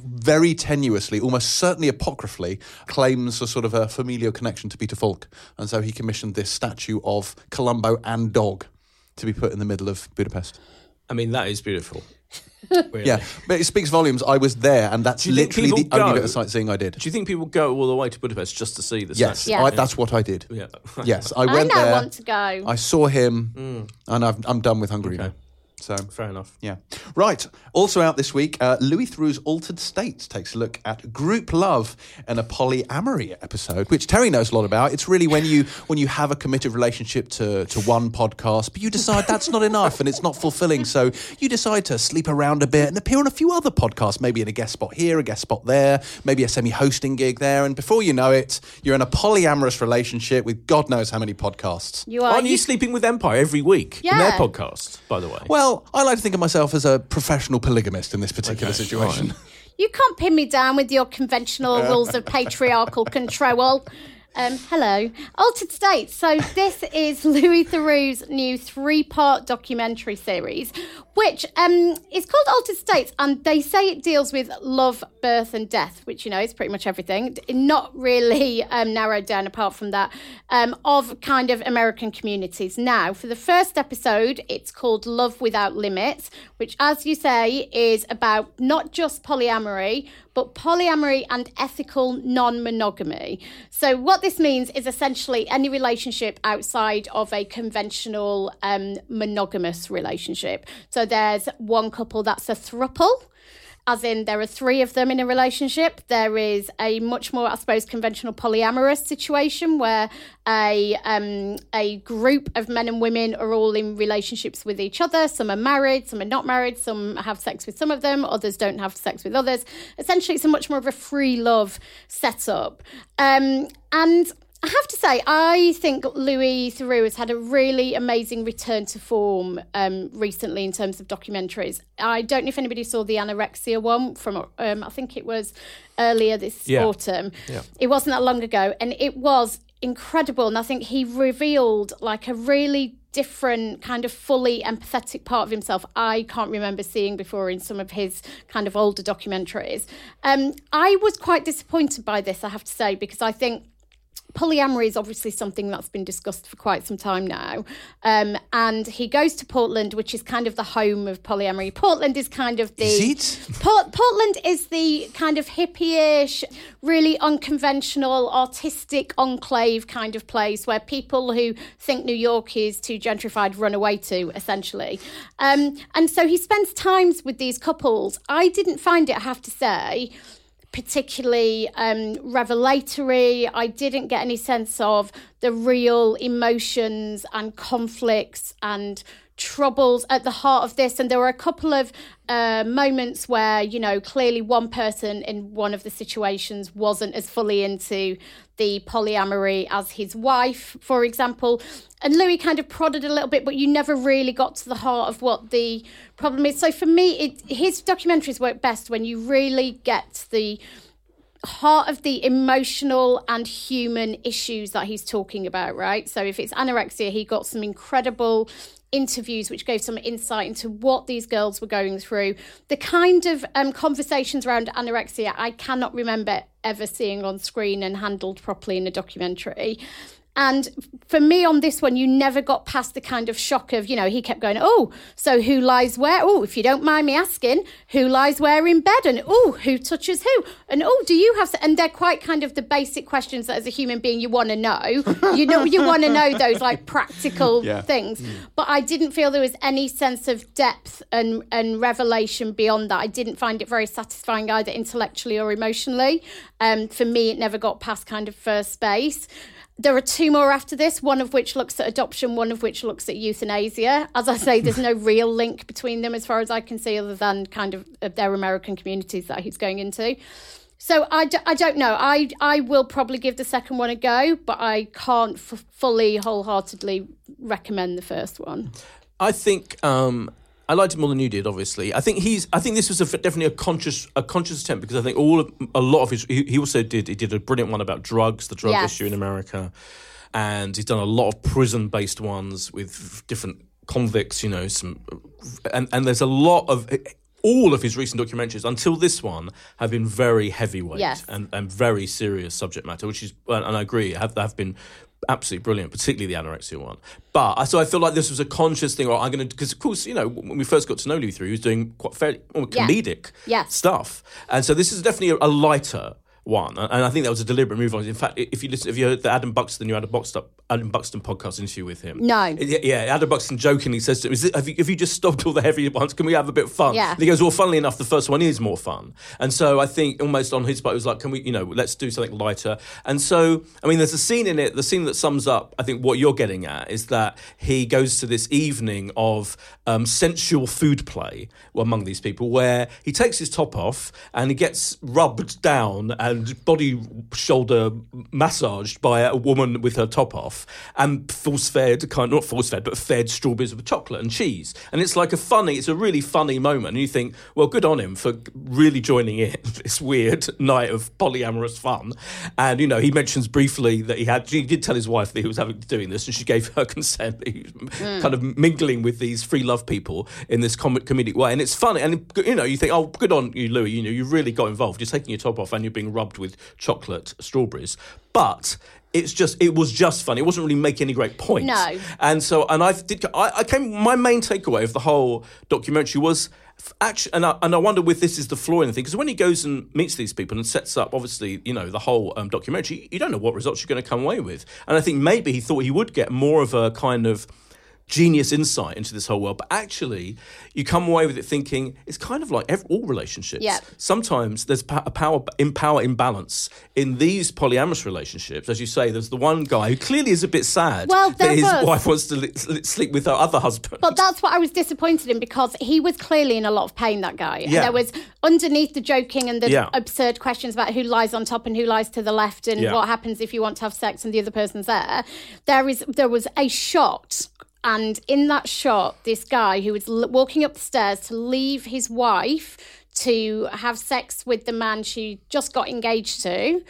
Very tenuously, almost certainly apocryphally, claims a sort of a familial connection to Peter Falk, and so he commissioned this statue of Columbo and dog to be put in the middle of Budapest. I mean, that is beautiful. Really. Yeah, but it speaks volumes. I was there, and that's Do you think literally the people only bit of sightseeing I did. Do you think people go all the way to Budapest just to see the Yes. Yeah. I, that's what I did. Yeah. Yes, I I went now there. want to go. I saw him, mm. and I've, I'm done with Hungary Okay. now. So Fair enough. yeah, right. Also out this week, uh, Louis Theroux's Altered States takes a look at group love in a polyamory episode, which Terri knows a lot about. It's really when you when you have a committed relationship to to one podcast, but you decide that's not enough and it's not fulfilling, so you decide to sleep around a bit and appear on a few other podcasts, maybe in a guest spot here, a guest spot there, maybe a semi-hosting gig there, and before you know it, you're in a polyamorous relationship with God knows how many podcasts. you are. Aren't you you- sleeping with Empire every week in their Yeah. podcast? By the way. Well, I like to think of myself as a professional polygamist in this particular situation. You can't pin me down with your conventional rules of patriarchal control. Um, hello. Altered States. So, this is Louis Theroux's new three part documentary series, which um, is called Altered States. And they say it deals with love, birth, and death, which, you know, is pretty much everything. Not really um, narrowed down apart from that, um, of kind of American communities. Now, for the first episode, it's called Love Without Limits, which, as you say, is about not just polyamory, but polyamory and ethical non monogamy. So, what this means is essentially any relationship outside of a conventional um, monogamous relationship. So, there's one couple that's a thruple as in there are three of them in a relationship. There is a much more, I suppose, conventional polyamorous situation where a um, a group of men and women are all in relationships with each other. Some are married, some are not married, some have sex with some of them, others don't have sex with others. Essentially, it's a much more of a free love setup. Um, and I have to say, I think Louis Theroux has had a really amazing return to form um, recently in terms of documentaries. I don't know if anybody saw the anorexia one from, um, I think it was earlier this Yeah. autumn. Yeah. It wasn't that long ago, and it was incredible. And I think he revealed like a really different kind of fully empathetic part of himself I can't remember seeing before in some of his kind of older documentaries. Um, I was quite disappointed by this, I have to say, because I think polyamory is obviously something that's been discussed for quite some time now. Um, and he goes to Portland, which is kind of the home of polyamory. Portland is kind of the. Is? Port- Portland is the kind of hippie-ish, really unconventional, artistic enclave kind of place where people who think New York is too gentrified run away to, essentially. Um, and so he spends times with these couples. I didn't find it, I have to say, particularly um, revelatory. I didn't get any sense of the real emotions and conflicts and troubles at the heart of this. And there were a couple of uh, moments where, you know, clearly one person in one of the situations wasn't as fully into the polyamory as his wife, for example. And Louis kind of prodded a little bit, but you never really got to the heart of what the problem is. So for me, it, his documentaries work best when you really get the heart of the emotional and human issues that he's talking about, right? So if it's anorexia, he got some incredible interviews which gave some insight into what these girls were going through. The kind of um, conversations around anorexia I cannot remember ever seeing on screen and handled properly in a documentary. And for me on this one, you never got past the kind of shock of, you know, he kept going, oh, so who lies where? Oh, if you don't mind me asking, who lies where in bed? And oh, who touches who? And oh, do you have? And they're quite kind of the basic questions that as a human being you want to know. You know, you want to know those like practical Yeah. things. But I didn't feel there was any sense of depth and and revelation beyond that. I didn't find it very satisfying either intellectually or emotionally. Um, for me, it never got past kind of first base. There are two more after this, one of which looks at adoption, one of which looks at euthanasia. As I say, there's no real link between them as far as I can see, other than kind of uh, their American communities that he's going into. So I, d- I don't know. I I will probably give the second one a go, but I can't f- fully wholeheartedly recommend the first one. I think um, I liked it more than you did. Obviously, I think he's. I think this was a, definitely a conscious, a conscious attempt because I think all of, a lot of his. He, he also did. He did a brilliant one about drugs, the drug Yes. issue in America, and he's done a lot of prison-based ones with different convicts. You know, some, and and there's a lot of. Eh, all of his recent documentaries, until this one, have been very heavyweight Yes. and, and very serious subject matter, which is, and and I agree, have have been absolutely brilliant, particularly the anorexia one. But I- so I feel like this was a conscious thing, or I'm going to, because of course, you know, when we first got to know Louis through, he was doing quite fairly well, Yeah. comedic stuff, and so this is definitely a, a lighter one, and I think that was a deliberate move on. In fact, if you listen, if you heard the Adam Buxton, you had a Buxton, Adam Buxton podcast interview with him. No. Yeah, Adam Buxton jokingly says to him, Is it, have, you, have you just stopped all the heavy ones? Can we have a bit of fun? Yeah. And he goes, Well, funnily enough, the first one is more fun. And so I think almost on his part, it was like, Can we, you know, let's do something lighter. And so, I mean, there's a scene in it, the scene that sums up, I think, what you're getting at is that he goes to this evening of um, sensual food play among these people where he takes his top off and he gets rubbed down and and body shoulder massaged by a woman with her top off and force fed, kind not force fed, but fed strawberries with chocolate and cheese. And it's like a funny, it's a really funny moment. And you think, well, good on him for really joining in this weird night of polyamorous fun. And, you know, he mentions briefly that he had, he did tell his wife that he was having doing this and she gave her consent. He was Hmm. kind of mingling with these free love people in this com- comedic way. And it's funny. And, you know, you think, oh, good on you, Louis. You know, you really got involved. You're taking your top off and you're being rubbed with chocolate strawberries. But it's just, it was just funny. It wasn't really making any great points. No. And so, and I did, I, I came, my main takeaway of the whole documentary was actually, and I, and I wonder if this is the flaw in the thing, because when he goes and meets these people and sets up, obviously, you know, the whole um, documentary, you don't know what results you're going to come away with. And I think maybe he thought he would get more of a kind of, genius insight into this whole world but actually you come away with it thinking it's kind of like ev all relationships Yeah. sometimes there's a power in power imbalance in these polyamorous relationships as you say there's the one guy who clearly is a bit sad Well, that his was. wife wants to li- sleep with her other husband But that's what I was disappointed in because he was clearly in a lot of pain, that guy. And there was underneath the joking and the Yeah. absurd questions about who lies on top and who lies to the left and Yeah. what happens if you want to have sex and the other person's there. There is there was a shot and in that shot this guy who was l- walking up the stairs to leave his wife to have sex with the man she just got engaged to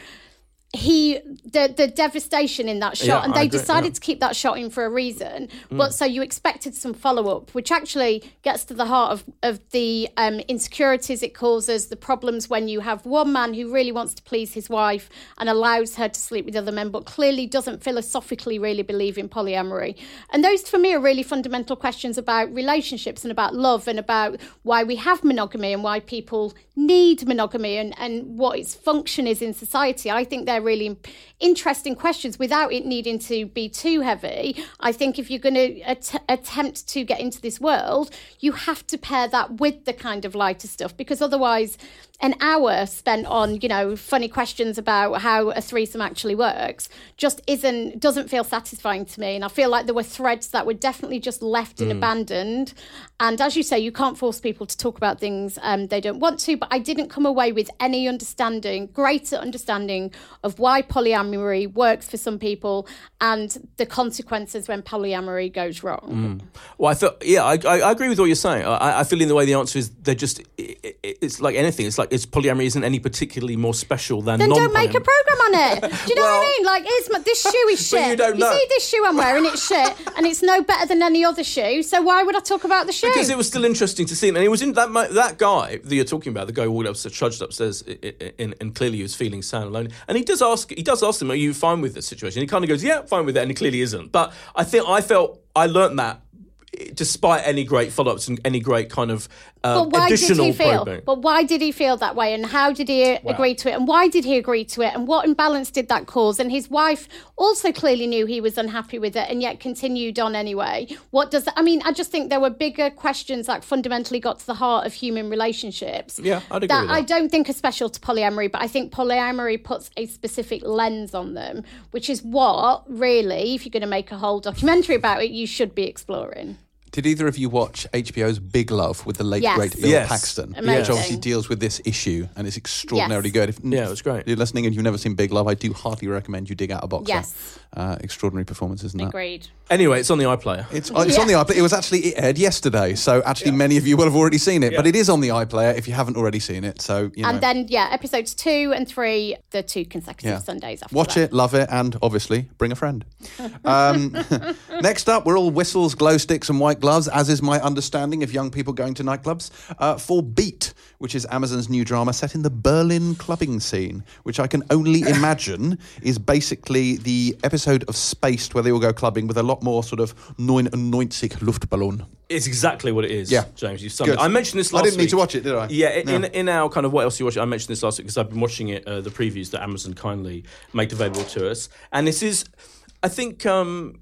he the the devastation in that shot Yeah, and they agree, decided yeah. to keep that shot in for a reason Mm. but so you expected some follow-up which actually gets to the heart of, of the um, insecurities it causes the problems when you have one man who really wants to please his wife and allows her to sleep with other men but clearly doesn't philosophically really believe in polyamory and those for me are really fundamental questions about relationships and about love and about why we have monogamy and why people need monogamy and, and what its function is in society i think they're really interesting questions without it needing to be too heavy. I think if you're going to att- attempt to get into this world, you have to pair that with the kind of lighter stuff because otherwise, an hour spent on you know funny questions about how a threesome actually works just isn't doesn't feel satisfying to me. And i feel like there were threads that were definitely just left and abandoned. And as you say you can't force people to talk about things um, they don't want to but i didn't come away with any understanding greater understanding of why polyamory works for some people and the consequences when polyamory goes wrong. Well, I feel yeah, I, I, I agree with what you're saying. I, I feel in the way the answer is they're just i i it's like anything. It's like it's polyamory isn't any particularly more special than then non. don't make a program on it. Do you know what I mean? Like, here's my, this shoe is shit. you don't know. see this shoe I'm wearing? It's shit, and it's no better than any other shoe. So why would I talk about the shoe? Because it was still interesting to see and it was in that that guy that you're talking about, the guy who walked upstairs, trudged upstairs, in, and clearly he was feeling sad and alone. And he does ask, he does ask him, "Are you fine with this situation?" He kind of goes, "Yeah, fine with it," and he clearly isn't. But I think I felt I learnt that. Eh, despite any great follow-ups and any great kind of uh, but why did he feel? probing. But why did he feel that way? And how did he agree to it? And why did he agree to it? And what imbalance did that cause? And his wife also clearly knew he was unhappy with it, and yet continued on anyway. What does that? I mean, I just think there were bigger questions that fundamentally got to the heart of human relationships. Yeah, I'd agree that with I don't think are special to polyamory, but I think polyamory puts a specific lens on them, which is what really, if you're going to make a whole documentary about it, you should be exploring. Did either of you watch HBO's Big Love with the late Yes. great Bill Yes. Paxton, Amazing. which obviously deals with this issue and it's extraordinarily Yes. good. If Yeah, it was great. You're listening and you've never seen Big Love, I do heartily recommend you dig out a box. set. Yes. uh, extraordinary performance, isn't that? Agreed. Anyway, it's on the iPlayer. It's, oh, it's on the iPlayer. It was actually it aired yesterday, so actually many of you will have already seen it. But it is on the iPlayer if you haven't already seen it. So you know, And then, yeah, episodes two and three, the two consecutive Yeah. Sundays after Watch that. it, love it, and obviously bring a friend. Um, next up, we're all whistles, glow sticks, and white gloves, as is my understanding of young people going to nightclubs, uh, for Beat, which is Amazon's new drama set in the Berlin clubbing scene, which I can only imagine is basically the episode of Spaced where they all go clubbing with a lot more sort of 99 Luftballon. It's exactly what it is. Yeah. James, you've summed it. I mentioned this last week. I didn't need week. to watch it, did I? Yeah, in, No. in, in our kind of what else you watch, I mentioned this last week because I've been watching it, uh, the previews that Amazon kindly made available to us, and this is, I think. Um,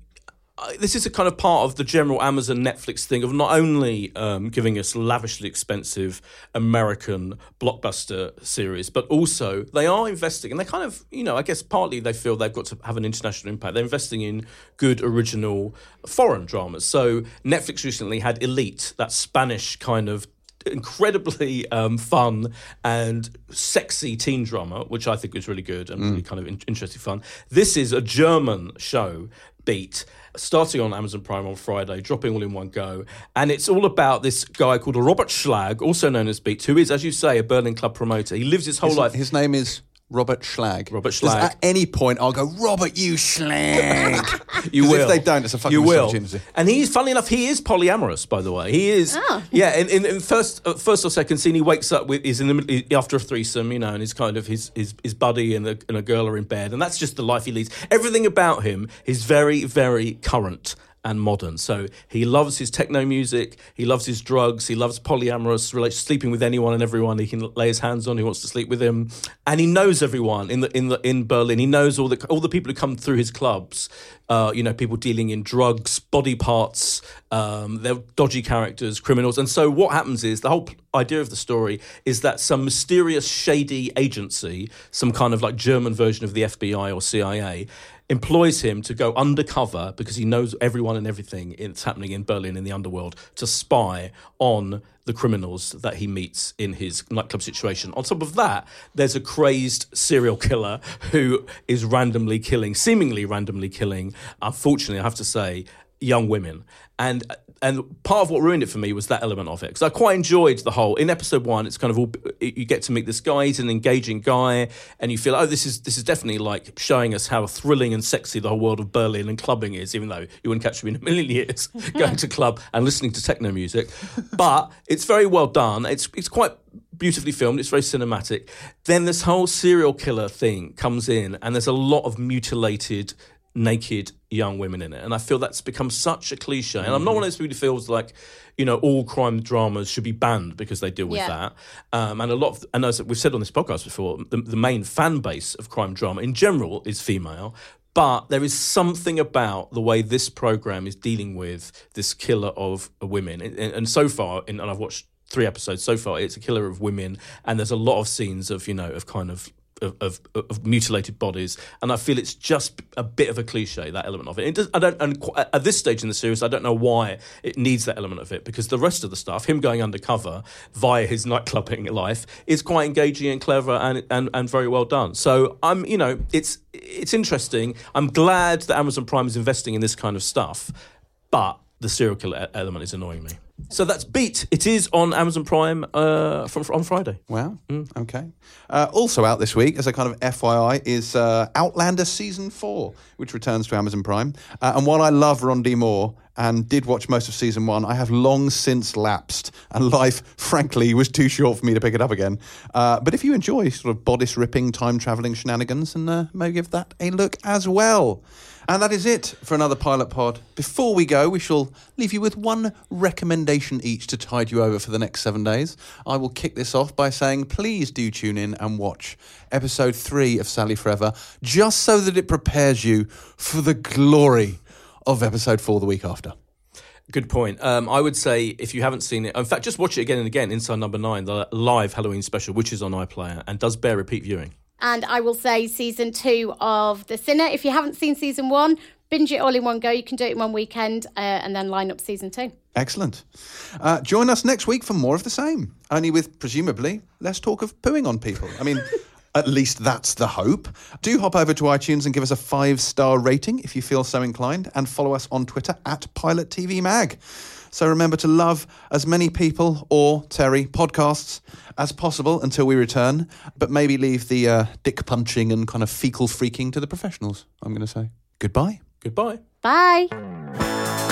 this is a kind of part of the general Amazon Netflix thing of not only um, giving us lavishly expensive American blockbuster series, but also they are investing, and they kind of, you know, I guess partly they feel they've got to have an international impact. They're investing in good original foreign dramas. So Netflix recently had Elite, that Spanish kind of incredibly um, fun and sexy teen drama, which I think is really good and really kind of in- interesting fun. This is a German show beat starting on Amazon Prime on Friday, dropping all in one go. And it's all about this guy called Robert Schlag, also known as Beat, who is, as you say, a Berlin Club promoter. He lives his whole life. His name is Robert Schlag. Robert Does Schlag. At any point, I'll go, Robert, you schlag. You 'Cause will. If they don't, it's a fucking you will. opportunity. And he's, funnily enough, he is polyamorous, by the way. He is. Oh. Yeah, in, in, in first uh, first or second scene, he wakes up with he's in the middle after a threesome, you know, and he's kind of his his, his buddy and a, and a girl are in bed, and that's just the life he leads. Everything about him is very very current and modern. So he loves his techno music, he loves his drugs, he loves polyamorous, sleeping with anyone and everyone he can lay his hands on who wants to sleep with him, and he knows everyone in the in the in Berlin. He knows all the all the people who come through his clubs. Uh, you know, people dealing in drugs, body parts, um, they're dodgy characters, criminals, and so what happens is the whole idea of the story is that some mysterious, shady agency, some kind of like German version of the FBI or CIA, employs him to go undercover because he knows everyone and everything that's happening in Berlin in the underworld to spy on the criminals that he meets in his nightclub situation. On top of that, there's a crazed serial killer who is randomly killing, seemingly randomly killing, unfortunately, I have to say, young women. And and part of what ruined it for me was that element of it because I quite enjoyed the whole. In episode one, it's kind of all you get to meet this guy. He's an engaging guy, and you feel oh, this is this is definitely like showing us how thrilling and sexy the whole world of Berlin and clubbing is. Even though you wouldn't catch me in a million years going to club and listening to techno music, but it's very well done. It's it's quite beautifully filmed. It's very cinematic. Then this whole serial killer thing comes in, and there's a lot of mutilated naked young women in it. And I feel that's become such a cliche. And I'm not one of those people who feels like, you know, all crime dramas should be banned because they deal with Yeah. that. Um, and a lot of, and as we've said on this podcast before, the, the main fan base of crime drama in general is female. But there is something about the way this program is dealing with this killer of women. And, and so far, and I've watched three episodes so far, it's a killer of women. And there's a lot of scenes of, you know, of kind of of, of, of mutilated bodies, and I feel it's just a bit of a cliche that element of it. it does, I don't, and at this stage in the series, I don't know why it needs that element of it because the rest of the stuff, him going undercover via his nightclubbing life, is quite engaging and clever and, and and very well done. So I'm, you know, it's it's interesting. I'm glad that Amazon Prime is investing in this kind of stuff, but the serial killer element is annoying me. So that's Beat. It is on Amazon Prime uh, from on Friday. Wow. Okay. Uh, also out this week, as a kind of FYI, is uh, Outlander season four, which returns to Amazon Prime. Uh, and while I love Ron D. Moore and did watch most of season one, I have long since lapsed, and life, frankly, was too short for me to pick it up again. Uh, but if you enjoy sort of bodice ripping, time traveling shenanigans, and uh, maybe give that a look as well. And that is it for another Pilot Pod. Before we go, we shall leave you with one recommendation each to tide you over for the next seven days. I will kick this off by saying please do tune in and watch episode three of Sally Forever, just so that it prepares you for the glory of episode four the week after. Good point. Um, I would say if you haven't seen it, in fact, just watch it again and again. Inside Number Nine, the live Halloween special, which is on iPlayer and does bear repeat viewing. And I will say season two of The Sinner. If you haven't seen season one, binge it all in one go. You can do it in one weekend uh, and then line up season two. Excellent. Uh, join us next week for more of the same, only with presumably less talk of pooing on people. I mean, at least that's the hope. Do hop over to iTunes and give us a five star rating if you feel so inclined, and follow us on Twitter at Pilot TV Mag. So remember to love as many people or Terri podcasts as possible until we return, but maybe leave the uh, dick punching and kind of fecal freaking to the professionals. I'm going to say goodbye. Goodbye. Bye.